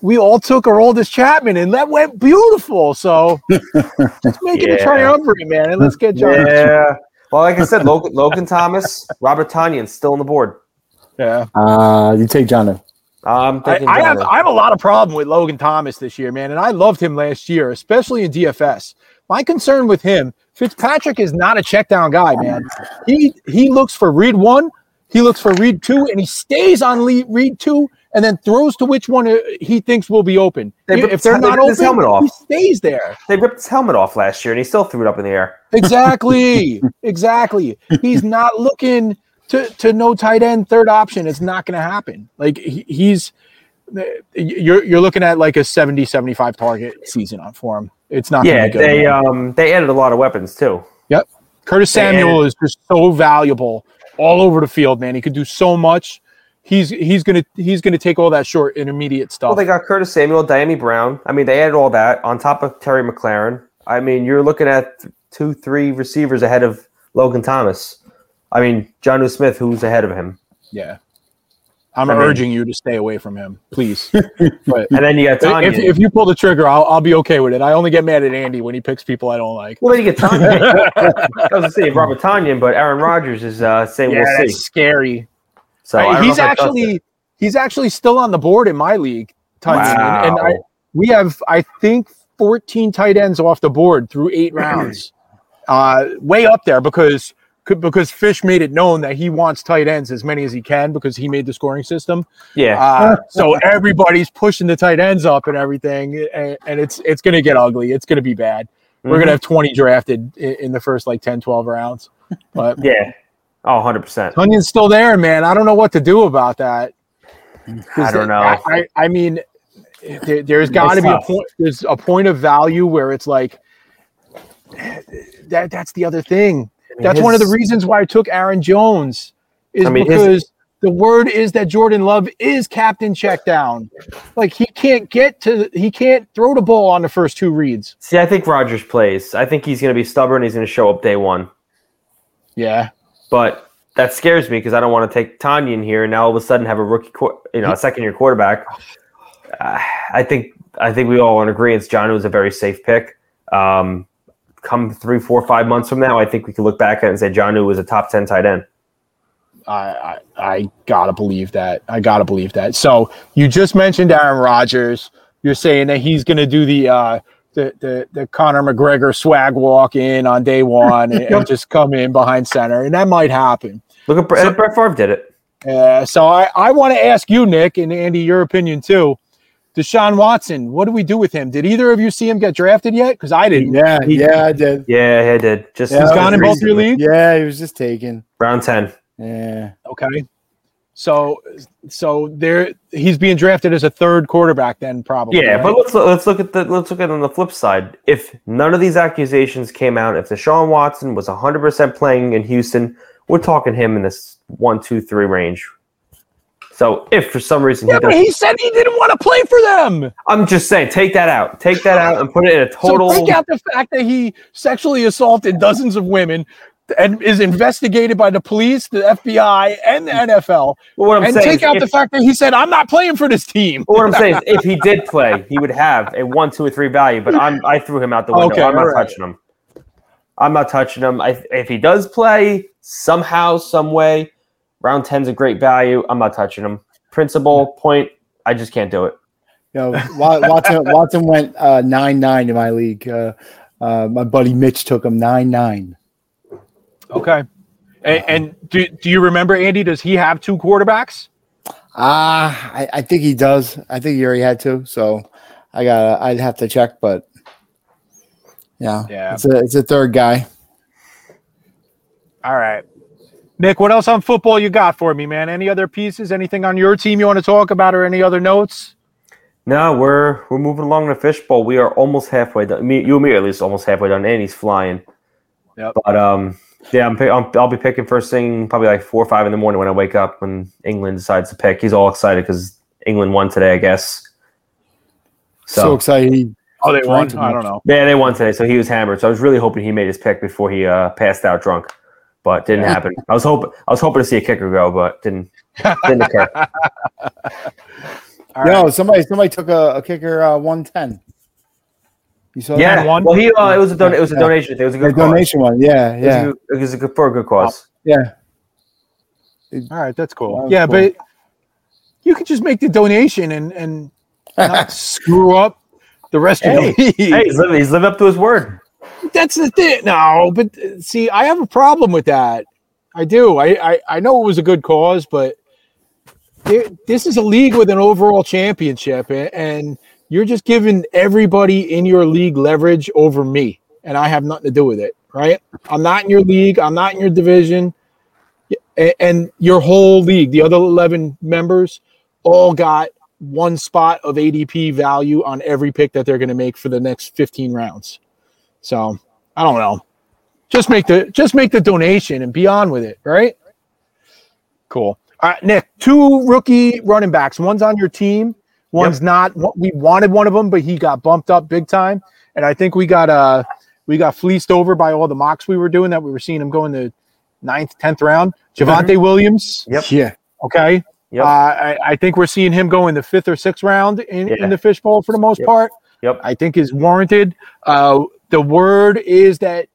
we all took our Aroldis Chapman, and that went beautiful. So let's make it a triumvirate, man, and let's get John. Yeah. Well, like I said, Logan, Logan Thomas, Robert Tonyan still on the board. Yeah. Uh, you take John. I'm I, thinking I have I have a lot of problem with Logan Thomas this year, man, and I loved him last year, especially in DFS. My concern with him, Fitzpatrick is not a check down guy, man. He he looks for read one, he looks for read two, and he stays on lead, read two, and then throws to which one uh, he thinks will be open. They if they're they not open, his helmet off. he stays there. They ripped his helmet off last year, and he still threw it up in the air. Exactly, exactly. He's not looking to to no tight end third option. It's not going to happen. Like he, he's you're you're looking at like a 70 75 target season on for him. It's not Yeah, gonna be good. they um they added a lot of weapons too. Yep, Curtis they Samuel is just so valuable all over the field, man. He could do so much. He's he's gonna he's gonna take all that short intermediate stuff. Well, they got Curtis Samuel, Dyami Brown. I mean, they added all that on top of Terry McLaurin. I mean, you're looking at two, three receivers ahead of Logan Thomas. I mean, John Smith, who's ahead of him, yeah, I'm I mean- urging you to stay away from him, please. but and then you got Tonyan. if, if you pull the trigger, I'll, I'll be okay with it. I only get mad at Andy when he picks people I don't like. well, then you get Tonyan. I was gonna say Robert Tonyan, but Aaron Rodgers is uh, saying Yeah, we'll see. scary. So I he's if I trust actually he's actually still on the board in my league. Tyson. And, and I, we have I think 14 tight ends off the board through eight rounds, uh, way up there because because Fish made it known that he wants tight ends as many as he can because he made the scoring system. yeah. Uh, so everybody's pushing the tight ends up and everything, and, and it's it's going to get ugly. It's going to be bad. We're going to have 20 drafted in, in the first like 10, 12 rounds. But yeah. Oh, 100 percent. Tonyan's still there, man. I don't know what to do about that. I don't know. I, I, I mean, there, there's got to be a point. There's a point of value where it's like that. That's the other thing. That's one of the reasons why I took Aaron Jones is I mean, his- because the word is that Jordan Love is captain check down. Like he can't get to, he can't throw the ball on the first two reads. See, I think Rodgers plays. I think he's going to be stubborn. He's going to show up day one. Yeah, But that scares me because I don't want to take Tanya in here and now all of a sudden have a rookie, you know, a second year quarterback. Uh, I think I think we all in agreement. John was a very safe pick. Um, come three, four, five months from now, I think we can look back at it and say John was a top ten tight end. I, I I gotta believe that. I gotta believe that. So you just mentioned Aaron Rodgers. You're saying that he's gonna do the uh the the, the Conor McGregor swag walk in on day one and, and just come in behind center, and that might happen. Look at Bre- So- Brett Favre did it. Uh, so I, I want to ask you, Nick, and Andy, your opinion too. Deshaun Watson, what do we do with him? Did either of you see him get drafted yet? Because I didn't. Yeah, He- yeah, I did. Yeah, he did. Just Yeah, He's that gone in both your leagues. Yeah, he was just taken. round ten. Yeah. Okay. So so there he's being drafted as a third quarterback then probably. Yeah, right? but let's let's look at the let's look at it on the flip side. If none of these accusations came out, if Deshaun Watson was 100 percent playing in Houston, we're talking him in this one, two, three range. So if for some reason Yeah, he but he said he didn't want to play for them. I'm just saying, take that out, take that out, and put it in a total. So take out the fact that he sexually assaulted dozens of women and is investigated by the police, the FBI, and the mm. NFL. Well, what I'm and saying take out if- the fact that he said, "I'm not playing for this team." What I'm saying is, if he did play, he would have a one, two, or three value. But I'm I threw him out the window. Okay, I'm not right. touching him. I'm not touching him. I, if he does play somehow, some way, round 10's a great value. I'm not touching him. Principal point, I just can't do it. You know, Watson, Watson went uh, nine nine in my league. Uh, uh, my buddy Mitch took him nine nine. Okay. And, and do, do you remember Andy? Does he have two quarterbacks? Ah, I, I think he does. I think he already had two. So I got. I'd have to check, but yeah, Yeah. it's a it's a third guy. All right. Nick, what else on football you got for me, man? Any other pieces? Anything on your team you want to talk about, or any other notes? No, we're we're moving along the fishbowl. We are almost halfway done. Me, you and me are at least almost halfway done. And he's flying. Yep. But um, yeah, I'm, I'm I'll be picking first thing probably like four or five in the morning when I wake up when England decides to pick. He's all excited because England won today, I guess. So, So, excited. Oh, they won? won. I don't know. yeah, they won today, so he was hammered. So I was really hoping he made his pick before he uh, passed out drunk, but didn't Yeah. happen. I was hoping I was hoping to see a kicker go, but didn't didn't occur. All Yo, right. somebody somebody took a, a kicker uh, one ten. You saw Yeah, one? well, he uh, it was a don- it was a Yeah. donation. It was a that? The good cause. donation one. Yeah, It was, a yeah, good, it was a good for a good cause. yeah. All right, that's cool. That yeah, cool. but you could just make the donation and and not screw up the rest of the league. Hey, he's living, he's living up to his word. That's the thing. No, but uh, see, I have a problem with that. I do. I I, I know it was a good cause, but this is a league with an overall championship, a- and you're just giving everybody in your league leverage over me, and I have nothing to do with it. Right? I'm not in your league. I'm not in your division, and your whole league, the other 11 members, all got one spot of ADP value on every pick that they're going to make for the next 15 rounds. So I don't know. Just make the just make the donation and be on with it, right? Cool. All right, Nick, two rookie running backs. One's on your team. One's not. We wanted one of them, but he got bumped up big time. And I think we got uh we got fleeced over by all the mocks we were doing that we were seeing him go in the ninth, tenth round. Javonte Williams. Yep. Yeah. Okay. Yep. Uh, I, I think we're seeing him go in the fifth or sixth round in, Yeah. in the fishbowl for the most Yep. part. Yep. I think is warranted. Uh, the word is that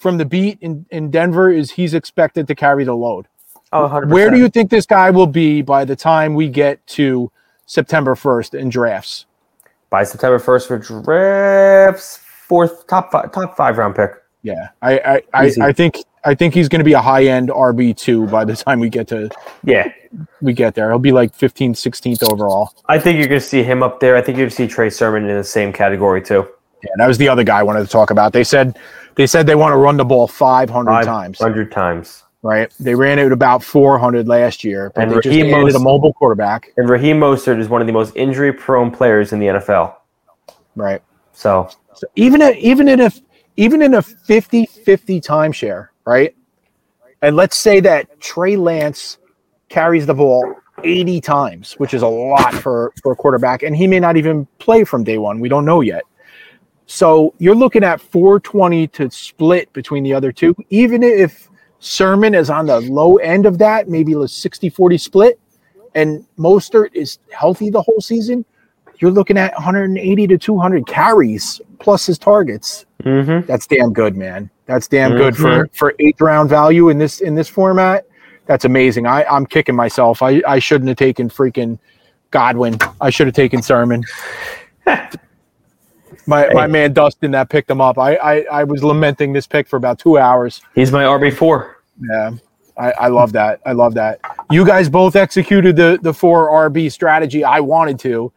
from the beat in, in Denver is he's expected to carry the load. Oh, 100%. Where do you think this guy will be by the time we get to September 1st in drafts? by September first for drafts? Fourth top five top five round pick. Yeah, I I, I, I think I think he's going to be a high end RB two by the time we get to Yeah, we get there. He'll be like 15th, 16th overall. I think you're going to see him up there. I think you're going to see Trey Sermon in the same category too. Yeah, that was the other guy I wanted to talk about. They said they said they want to run the ball 500 times. hundred times. right? They ran it about 400 last year, but And they just Raheem added a mobile quarterback, And Raheem Mostert is one of the most injury prone players in the NFL. right? So So even a, even in a even in a 50-50 timeshare, right? And let's say that Trey Lance carries the ball 80 times, which is a lot for for a quarterback, and he may not even play from day one. We don't know yet. So you're looking at 420 to split between the other two. Even if Sermon is on the low end of that, maybe a 60-40 split, and Mostert is healthy the whole season, you're looking at 180 to 200 carries plus his targets. mhm. That's damn good, man. That's damn good for for eighth round value in this in this format. That's amazing. I I'm kicking myself. I I shouldn't have taken freaking Godwin. I should have taken Sermon. My my man Dustin that picked him up. I, I I was lamenting this pick for about two hours. he's my RB four. Yeah. I, I love that. I love that. You guys both executed the the four RB strategy I wanted to,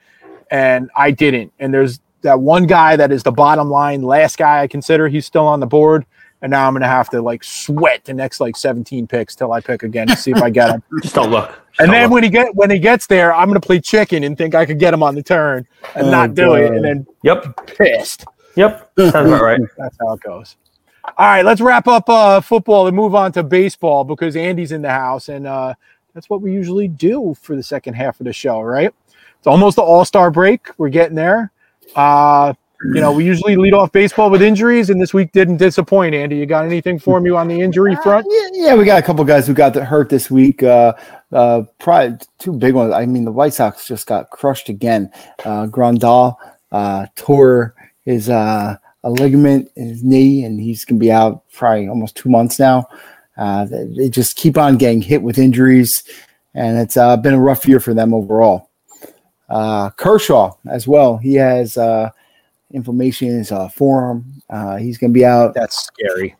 and I didn't. And there's that one guy that is the bottom line, last guy I consider. He's still on the board, and now I'm gonna have to like sweat the next like 17 picks till I pick again to see if I get him. Just don't look. Just and don't then look. when he get when he gets there, I'm gonna play chicken and think I could get him on the turn and Oh, not do it, and then yep, pissed. yep, sounds about right. That's how it goes. All right, let's wrap up uh, football and move on to baseball because Andy's in the house and uh, That's what we usually do for the second half of the show, right? It's almost the All Star break. We're getting there. Uh, you know, we usually lead off baseball with injuries, and this week didn't disappoint. Andy, you got anything for me on the injury front? Yeah, yeah, we got a couple guys who got hurt this week. Uh, uh, probably two big ones. I mean, the White Sox just got crushed again. Uh, Grandal uh, tore his uh, a ligament in his knee, and he's gonna be out probably almost two months now. Uh, they just keep on getting hit with injuries, and it's uh, been a rough year for them overall. Uh, Kershaw as well. He has uh, inflammation in his uh, forearm. Uh, he's going to be out. That's scary.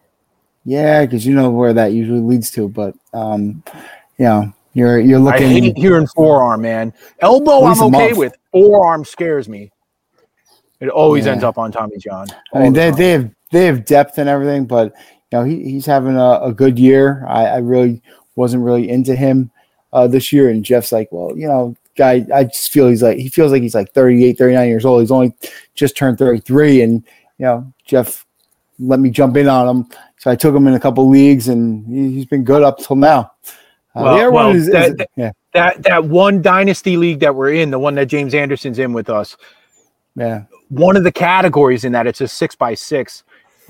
Yeah, because you know where that usually leads to. But um, you know, you're you're looking. I hate hearing forearm, man. Elbow, I'm okay with. Forearm scares me. It always Yeah. ends up on Tommy John. I mean, the they they have they have depth and everything, but you know he, he's having a, a good year. I, I really wasn't really into him uh, this year, and Jeff's like, well, you know, guy, I just feel he's like he feels like he's like 38, 39 years old. He's only just turned 33, and you know, Jeff let me jump in on him, so I took him in a couple leagues, and he, he's been good up till now. Uh, Well- the other one well, is, is- that- that- yeah, that that one dynasty league that we're in, the one that James Anderson's in with us. yeah, One of the categories in that it's a six by six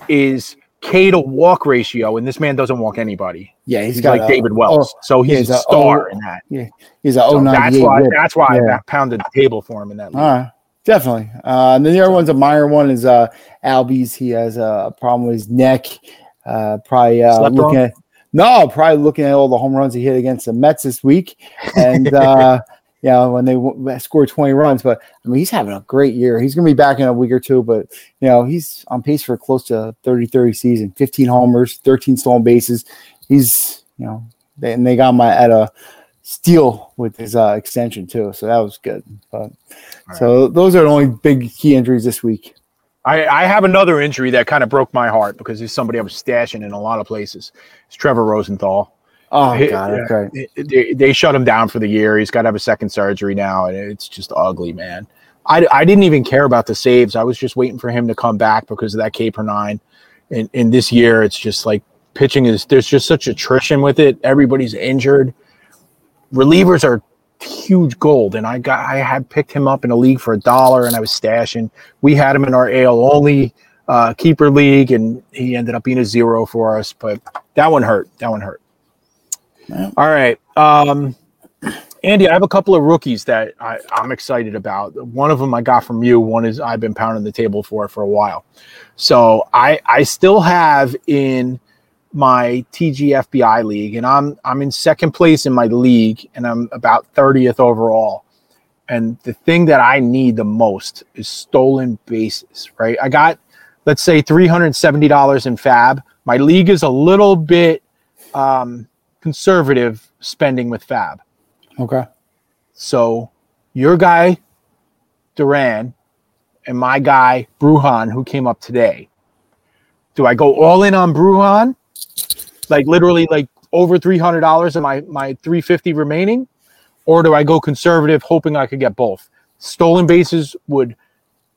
is K to walk ratio, and this man doesn't walk anybody. yeah. He's, he's got like a- David Wells, so yeah, he's he's a a star oh, in that. Yeah, he's a So 098 that's why whip. that's why Yeah. I pounded the table for him in that league. All right, definitely. Uh, and then the other one's a minor one is uh, Albies. He has a problem with his neck. Uh, probably uh, Slept looking on? at no, probably looking at all the home runs he hit against the Mets this week, and uh, you know when they w- scored twenty runs. But I mean, he's having a great year. He's going to be back in a week or two, but you know he's on pace for close to 30-30 season, fifteen homers, thirteen stolen bases. He's you know, they, and they got my at a steal with his uh, extension too, so that was good. But so those are the only big key injuries this week. I, I have another injury that kind of broke my heart because he's somebody I was stashing in a lot of places. It's Trevor Rosenthal. Oh Hey, god, okay. They, they shut him down for the year. He's got to have a second surgery now, and it's just ugly, man. I, I didn't even care about the saves. I was just waiting for him to come back because of that K per nine. And in this year, it's just like pitching is there's just such attrition with it. Everybody's injured. Relievers are huge gold, and I got I had picked him up in a league for a dollar, and I was stashing. We had him in our AL only uh, keeper league, and he ended up being a zero for us. But that one hurt. That one hurt. All right. Um, Andy, I have a couple of rookies that I, I'm excited about. One of them I got from you. One is I've been pounding the table for for a while. So I I still have in my TGFBI league, and I'm I'm in second place in my league, and I'm about 30th overall. And the thing that I need the most is stolen bases, right? I got, let's say, $370 in fab. My league is a little bit um, conservative spending with fab. Okay. So your guy, Duran, and my guy, Brujan, who came up today. Do I go all in on Brujan? Like literally like over $300 in my, my 350 remaining? Or do I go conservative hoping I could get both? Stolen bases would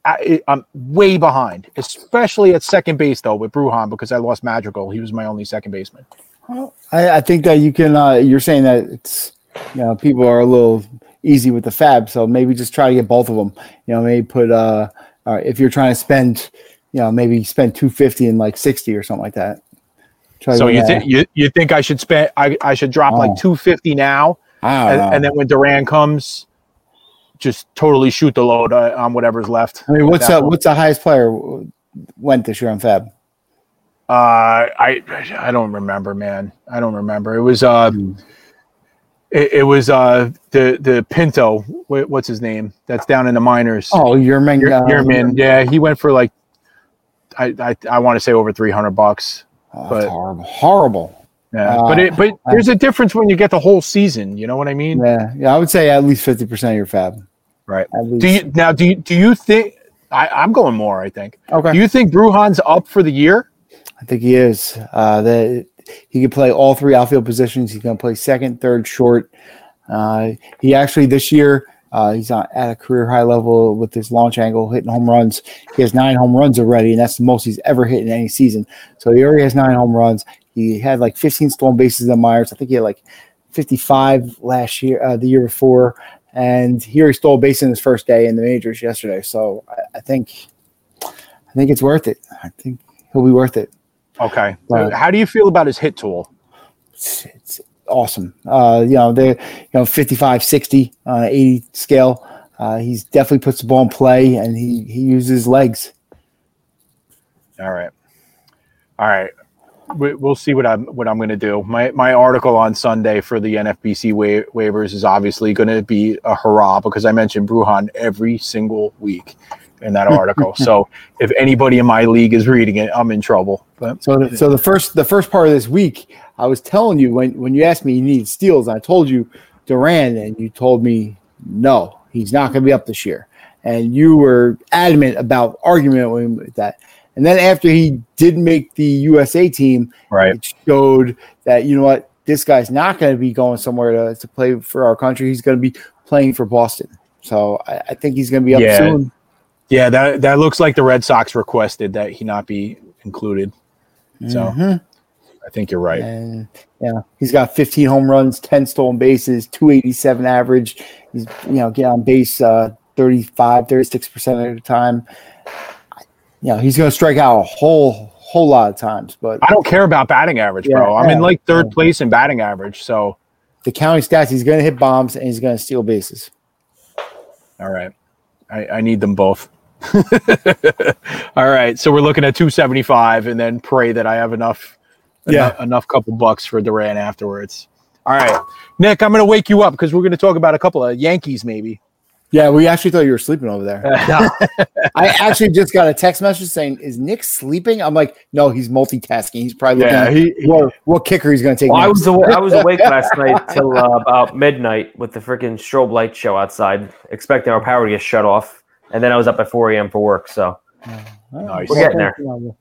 I, I'm way behind, especially at second base though with Brujan because I lost Madrigal. He was my only second baseman. Well, I, I think that you can. Uh, you're saying that it's you know people are a little easy with the fab, so maybe just try to get both of them. You know, maybe put uh, if you're trying to spend, you know, maybe spend two fifty and like sixty or something like that. Try So you think you, you think I should spend I, I should drop Oh. like 250 now and, and then when Duran comes just totally shoot the load uh, on whatever's left. I mean, what's That what's the highest player went this year on fab? Uh, I I don't remember, man. I don't remember. It was uh, Hmm. it, it was uh the the Pinto. Wh- What's his name? That's down in the minors. Oh, Yerman. Yer- Yerman. Yeah, he went for like I I, I want to say over three hundred bucks. Oh, but- that's horrible. Horrible. Yeah, Uh, but it but there's a difference when you get the whole season. You know what I mean? Yeah, yeah. I would say at least fifty percent of your fab. Right. Do you now? Do you do you think? I, I'm going more. I think. okay. Do you think Brujan's up for the year? I think he is. Uh, that he can play all three outfield positions. He's going to play second, third, short. Uh, he actually this year uh, he's at a career high level with his launch angle, hitting home runs. He has nine home runs already, and that's the most he's ever hit in any season. So he already has nine home runs. He had like 15 stolen bases in Myers. I think he had like 55 last year, uh, the year before, and here he stole a base in his first day in the majors yesterday. So I, I think, I think it's worth it. I think he'll be worth it. Okay. Right. How do you feel about his hit tool? It's, it's awesome. Uh, you know, they're you know 55, 60, uh, 80 scale. Uh, he's definitely puts the ball in play, and he he uses legs. All right. All right. We, we'll see what I'm what I'm going to do. My my article on Sunday for the NFBC wa- waivers is obviously going to be a hurrah because I mentioned Brujan every single week in that article. so if anybody in my league is reading it, I'm in trouble. But So, the, so the first the first part of this week, I was telling you when when you asked me you needed steals, I told you Duran, and you told me no, he's not going to be up this year, and you were adamant about argument with, with that. And then after he did make the USA team, right. it showed that you know what this guy's not going to be going somewhere to, to play for our country. He's going to be playing for Boston. So I, I think he's going to be up Yeah. soon. Yeah, that that looks like the Red Sox requested that he not be included. So Mhm. I think you're right. And yeah, he's got 15 home runs, 10 stolen bases, 287 average. He's you know get on base uh, 35, 36 percent of the time. You know he's going to strike out a whole whole lot of times, but I don't care about batting average, bro. I'm in like third yeah. place in batting average. So the counting stats, he's going to hit bombs and he's going to steal bases. all right, I, I need them both. all right, so we're looking at 275, and then pray that I have enough, Yeah. enough, enough couple bucks for Duran afterwards. All right, Nick, I'm going to wake you up because we're going to talk about a couple of Yankees, maybe. Yeah, we actually thought you were sleeping over there. I actually just got a text message saying, "Is Nick sleeping?" I'm like, "No, he's multitasking. He's probably looking Yeah, at he- he- what, what kicker he's going to take." Well, I was aw- I was awake last night till uh, about midnight with the freaking strobe light show outside, expecting our power to get shut off, and then I was up at 4 a.m. for work. So uh, Nice. We're getting there.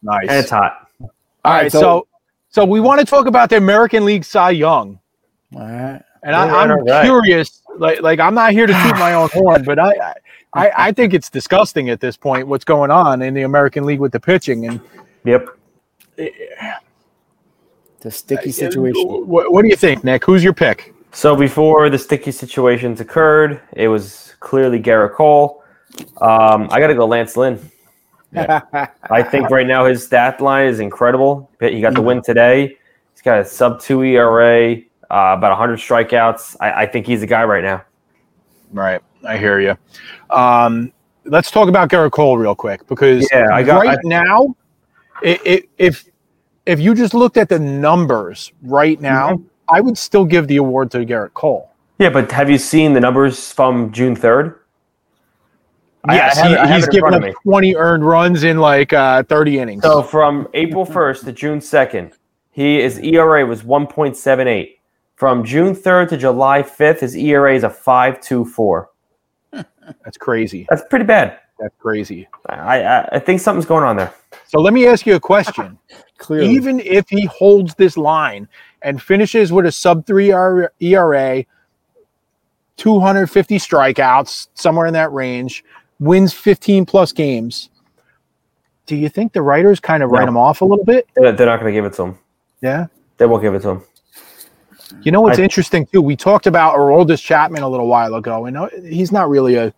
Nice. and it's hot. All right, so, so- so we want to talk about the American League Cy Young. All right. And I, I'm right, curious, like like I'm not here to toot my own horn, but I, I I think it's disgusting at this point what's going on in the American League with the pitching and Yep. The sticky uh, situation. What, what do you think, Nick? Who's your pick? So before the sticky situations occurred, it was clearly Gerrit Cole. Um, I got to go Lance Lynn. I think right now his stat line is incredible. He got the win today. He's got a sub two ERA, uh, about 100 strikeouts. I, I think he's the guy right now. Right, I hear you. Um, let's talk about Gerrit Cole real quick because Yeah, I got- right I- now, i i if if you just looked at the numbers right now, Mm-hmm. I would still give the award to Gerrit Cole. Yeah, but have you seen the numbers from June 3rd? I- I Yes, have he- it- I have he's given up 20 earned runs in like uh, 30 innings. So from April 1st to June 2nd, he his ERA was 1.78. From June 3rd to July 5th, his ERA is a 5.24. That's crazy. That's pretty bad. That's crazy. I, I I think something's going on there. So let me ask you a question. Clearly, Even if he holds this line and finishes with a sub three ERA, 250 strikeouts, somewhere in that range, wins 15 plus games, do you think the writers kind of write No. him off a little bit? They're, they're not going to give it to him. Yeah. They won't give it to him. You know what's I- interesting too? We talked about Aroldis Chapman a little while ago, and uh, he's not really a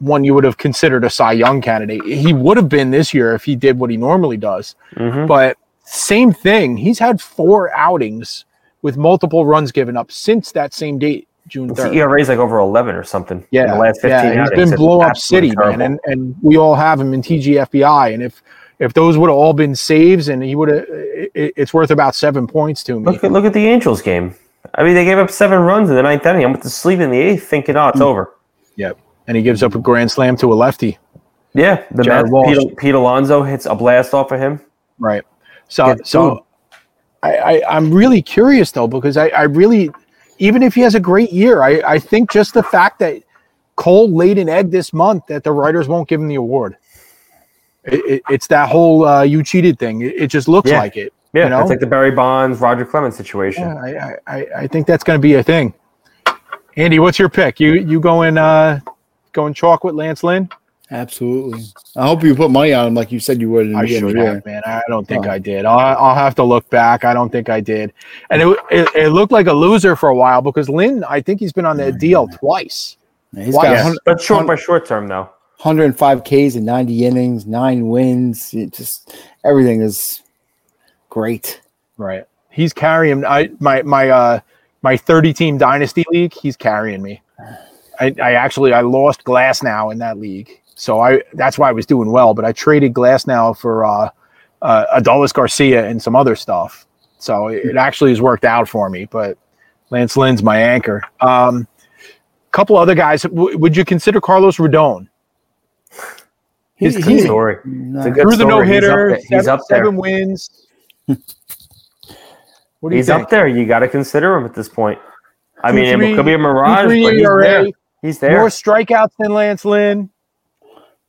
one you would have considered a Cy Young candidate. He would have been this year if he did what he normally does. Mhm. But same thing. He's had four outings with multiple runs given up since that same date, June His third. ERA is like over 11 or something. Yeah, in the last 15 yeah, he's been blow up city, man, and and we all have him in TGFBI. And if if those would have all been saves, and he would have, it, it's worth about seven points to me. Look at look at the Angels game. I mean, they gave up seven runs in the ninth inning. I went to sleep in the eighth, thinking, "Oh, it's Hmm. over." Yep, and he gives up a grand slam to a lefty. Yeah, the Jared Walsh. Pete, Pete Alonso hits a blast off of him. Right. So Good so I, I I'm really curious though because I I really even if he has a great year I I think just the fact that Cole laid an egg this month that the writers won't give him the award. It, it, it's that whole uh, you cheated thing. It, it just looks Yeah. like it. Yeah, You know? it's like the Barry Bonds, Roger Clemens situation. Yeah, I, I- I think that's going to be a thing. Andy, what's your pick? You you going uh going chalk with Lance Lynn? Absolutely. I hope you put money on him like you said you would. In I beginning of should the year. have, man. I don't think Oh. I did. I'll, I'll have to look back. I don't think I did. And it, it, it looked like a loser for a while because Lynn, I think he's been on the DL twice. Yeah, He's Why- got Yes. But short by short term though. 105 Ks in 90 innings, nine wins. It just everything is great. Right. He's carrying I my my uh my 30 team dynasty league, he's carrying me. I, I actually I lost Glasnow in that league. So I that's why I was doing well, but I traded Glasnow for uh uh Adolis Garcia and some other stuff. So it, it actually has worked out for me, but Lance Lynn's my anchor. Um couple other guys. W- would you consider Carlos Rodon? He's a He- good he- story. no. It's a good Through the no hitter, there. He's up there. seven wins. What do you He's think? up there. You got to consider him at this point. I Two, mean, three- it could be a mirage, but he's ERA, there. He's there. More strikeouts than Lance Lynn.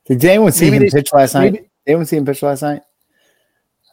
Did anyone see Maybe him they- pitch last night? maybe- Did anyone see him pitch last night?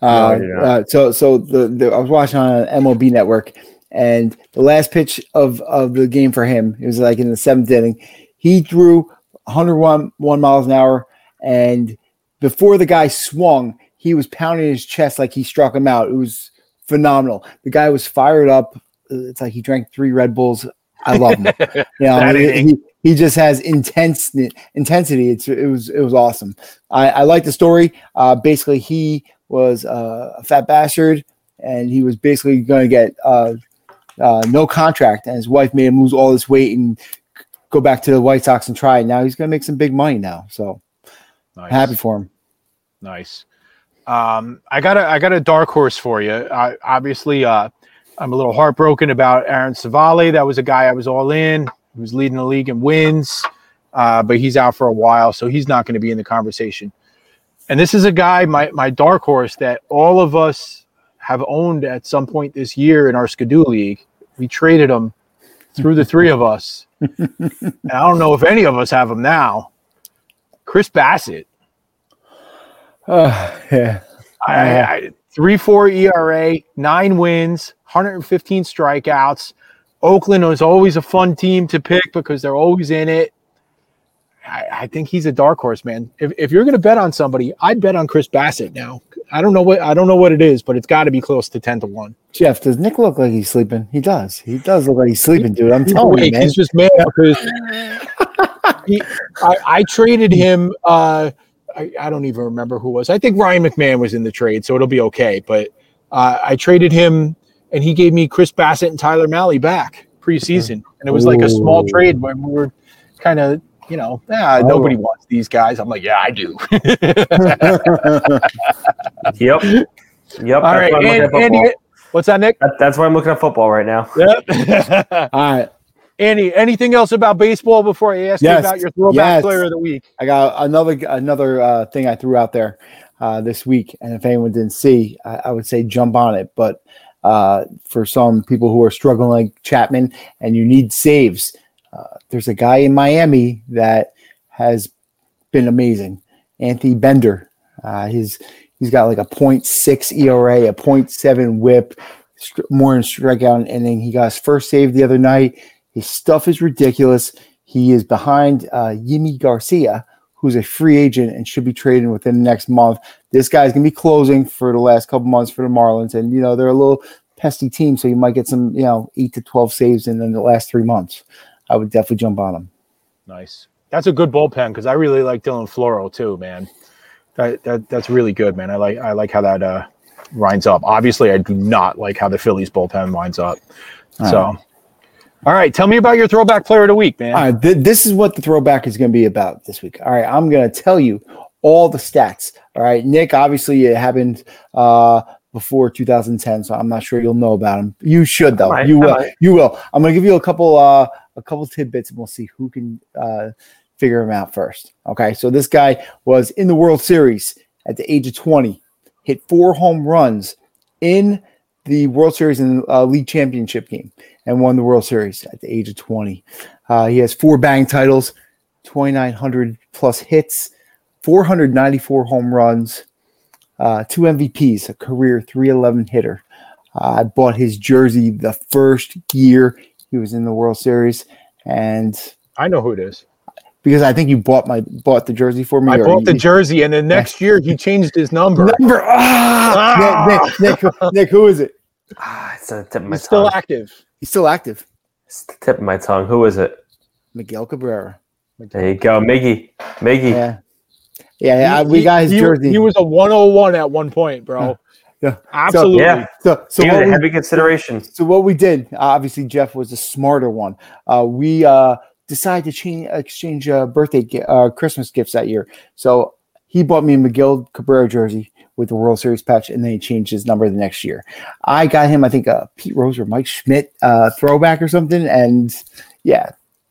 Uh, I uh, so, so the, the I was watching on MLB Network, and the last pitch of of the game for him, it was like in the seventh inning. He threw 101 one miles an hour, and before the guy swung, he was pounding his chest like he struck him out. It was phenomenal. The guy was fired up. It's like he drank three Red Bulls. I love him. You know, he, he, he just has intense intensity. It's it was it was awesome. I, I like the story. Uh, basically, he was uh, a fat bastard, and he was basically going to get uh, uh, no contract, and his wife made him lose all this weight and go back to the White Sox and try. Now he's going to make some big money now, so Nice. happy for him. Nice. Um, I got a I got a dark horse for you. I, obviously, uh, I'm a little heartbroken about Aaron Civale. That was a guy I was all in. He was leading the league in wins, uh, but he's out for a while, so he's not going to be in the conversation. And this is a guy, my my dark horse, that all of us have owned at some point this year in our Skidoo league. We traded him through the three of us. and I don't know if any of us have him now. Chris Bassitt. Uh, yeah, I, I, three four ERA, nine wins, 115 strikeouts. Oakland was always a fun team to pick because they're always in it. I, I think he's a dark horse, man. If, if you're going to bet on somebody, I'd bet on Chris Bassitt now. I don't know what I don't know what it is, but it's got to be close to ten to one. Jeff, does Nick look like he's sleeping? He does. He does look like he's sleeping, dude. I'm telling you, man. he's just mad because he, I, I traded him. Uh, I, I don't even remember who was. I think Ryan McMahon was in the trade, so it'll be okay. But uh, I traded him, and he gave me Chris Bassitt and Tyler Mahle back preseason, and it was like a small trade when we were kind of. You know, ah, Oh. nobody wants these guys. I'm like, yeah, I do. Yep. Yep. All right, that's, why I'm looking Andy. Andy, what's that, Nick? That- that's why I'm looking at football right now. Yep. All right. Andy, anything else about baseball before I ask Yes. you about your throwback Yes. player of the week? I got another another uh, thing I threw out there uh, this week, and if anyone didn't see, I, I would say jump on it. But uh, for some people who are struggling like Chapman and you need saves, uh, there's a guy in Miami that has been amazing, Anthony Bender. Uh, his he's got like a 0.6 ERA, a 0.7 WHIP, str- more in strikeout and inning. He got his first save the other night. His stuff is ridiculous. He is behind uh, Yimi Garcia, who's a free agent and should be trading within the next month. This guy's gonna be closing for the last couple months for the Marlins, and you know they're a little pesky team, so you might get some, you know, eight to twelve saves in, in the last three months. I would definitely jump on him. Nice. That's a good bullpen because I really like Dylan Floro too, man. That, that that's really good, man. I like I like how that uh winds up. Obviously, I do not like how the Phillies bullpen winds up. So, all right, tell me about your throwback player of the week, man. All right, th- this is what the throwback is going to be about this week. All right, I'm going to tell you all the stats. All right, Nick, obviously it happened uh, before 2010, so I'm not sure you'll know about him. You should though. I might, you will. might. You will. I'm going to give you a couple uh, a couple tidbits, and we'll see who can uh, figure him out first. Okay, so this guy was in the World Series at the age of 20, hit four home runs in the World Series and uh, League Championship game, and won the World Series at the age of 20. Uh, he has four bang titles, 2,900 plus hits, 494 home runs, uh, two MVPs, a career 311 hitter. Uh, I bought his jersey the first year he was in the World Series, and I know who it is. because I think you bought my bought the jersey for me. I bought you- the jersey, and the next year he changed his number. number. Ah! Nick, Nick, Nick, Nick, who is it? Ah, it's on the tip of my He's still active. He's still active. It's the tip of my tongue. Who is it? Miguel Cabrera. There you go, Miggy. Miggy. Yeah, yeah. yeah I- we got his he, jersey. He was a 101 at one point, bro. Yeah. Absolutely. Yeah. so, so He was what a we- heavy consideration. So what we did, obviously, Jeff was a smarter one. Uh, we uh, decided to change, exchange uh, birthday, uh, Christmas gifts that year. So he bought me a Miguel Cabrera jersey with the World Series patch, and then he changed his number the next year. I got him, I think, a Pete Rose or Mike Schmidt uh, throwback or something, and yeah,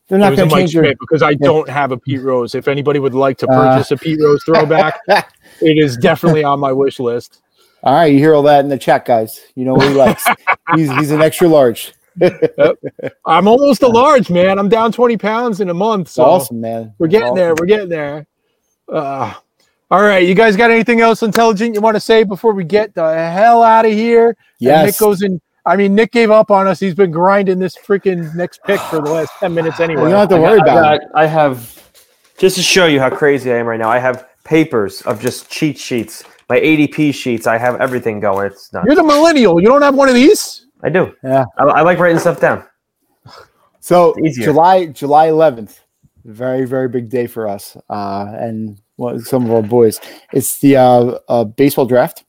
they're not going to change. Schmidt because I don't have a Pete Rose. If anybody would like to Uh, purchase a Pete Rose throwback, it is definitely on my wish list. All right, you hear all that in the chat, guys. You know what he likes. he's he's an extra large. I'm almost a large man. I'm down 20 pounds in a month. So awesome, man. we're getting Awesome. there. We're getting there. Uh, all right. You guys got anything else intelligent you want to say before we get the hell out of here? And Nick goes in. I mean, Nick gave up on us. He's been grinding this freaking next pick for the last 10 minutes anyway. You don't have to I worry got- about I it. I have just to show you how crazy I am right now. I have papers of just cheat sheets, my ADP sheets. I have everything going. It's nuts. You're the millennial. You don't have one of these? I do. Yeah. I, I like writing stuff down. So July July 11th, very very big day for us, uh, and well, some of our boys. It's the uh, uh, baseball draft.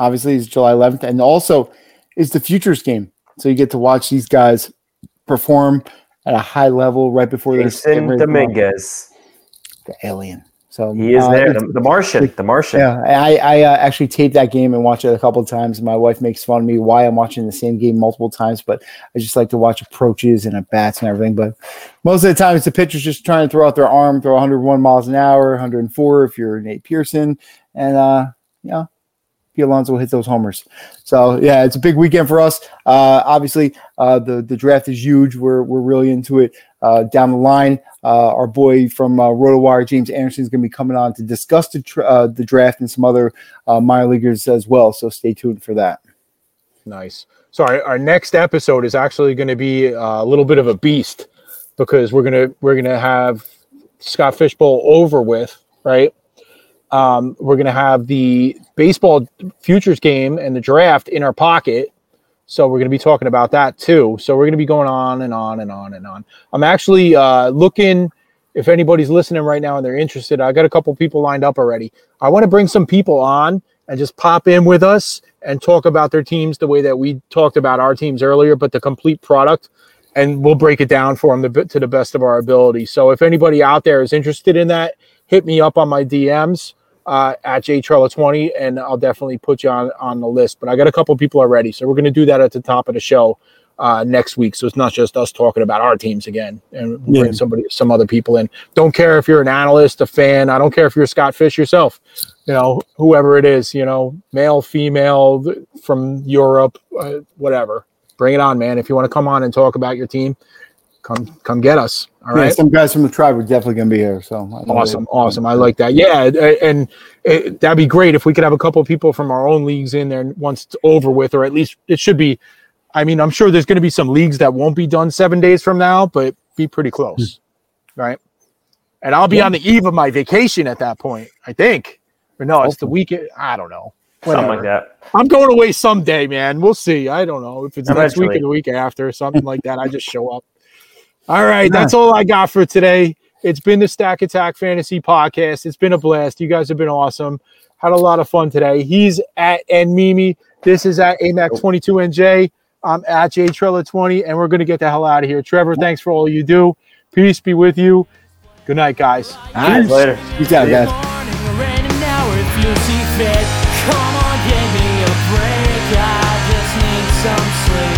Obviously, it's July 11th, and also it's the futures game. So you get to watch these guys perform at a high level right before they're Jason getting ready to go on. Dominguez. the alien. So He is uh, there. The, the Martian. The Martian. yeah, I, I uh, actually taped that game and watched it a couple of times. My wife makes fun of me why I'm watching the same game multiple times, but I just like to watch approaches and at bats and everything. But most of the time, it's the pitchers just trying to throw out their arm, throw 101 miles an hour, 104 if you're Nate Pearson, and uh, you know, P. Alonso will hit those homers. So yeah, it's a big weekend for us. Uh, obviously, uh, the the draft is huge. We're we're really into it. Uh, down the line, uh, our boy from uh, RotoWire, James Anderson, is going to be coming on to discuss the uh, the draft and some other uh, minor leaguers as well. So stay tuned for that. Nice. So our, our next episode is actually going to be uh, a little bit of a beast because we're gonna we're gonna have Scott Fishbowl over with, right? Um, we're gonna have the baseball futures game and the draft in our pocket. So we're gonna be talking about that too. So we're gonna be going on and on and on and on. I'm actually uh, looking. If anybody's listening right now and they're interested, I got a couple people lined up already. I want to bring some people on and just pop in with us and talk about their teams the way that we talked about our teams earlier, but the complete product. And we'll break it down for them to, to the best of our ability. So if anybody out there is interested in that, hit me up on my DMs uh, at jtrella20, and I'll definitely put you on, on the list. But I got a couple people already. So we're going to do that at the top of the show uh, next week. So it's not just us talking about our teams again, and we'll bring somebody, some other people in. Don't care if you're an analyst, a fan. I don't care if you're Scott Fish yourself. You know, whoever it is. You know, male, female, from Europe, uh, whatever. Bring it on, man. If you want to come on and talk about your team, come come get us. All Yeah, right. some guys from the tribe are definitely going to be here. So Awesome, they- awesome. I like that. Yeah, and it, that'd be great if we could have a couple of people from our own leagues in there once it's over with, or at least it should be. I mean, I'm sure there's going to be some leagues that won't be done seven days from now, but be pretty close, hmm. right? And I'll be Yeah. on the eve of my vacation at that point. I think, or no, it's the weekend. I don't know. Something like that. I'm going away someday, man. We'll see. I don't know if it's next week Eventually. or the week after, or something like that. I just show up. All right, that's all I got for today. It's been the Stack Attack Fantasy Podcast. It's been a blast. You guys have been awesome. Had a lot of fun today. He's at and Mimi. This is at AMAC22NJ. I'm at J Trella 20, and we're going to get the hell out of here. Trevor, thanks for all you do. Peace be with you. Good night, guys. All right. Later. Peace out, guys. morning or any hour if you see. Come on, give me a break. I just need some sleep in the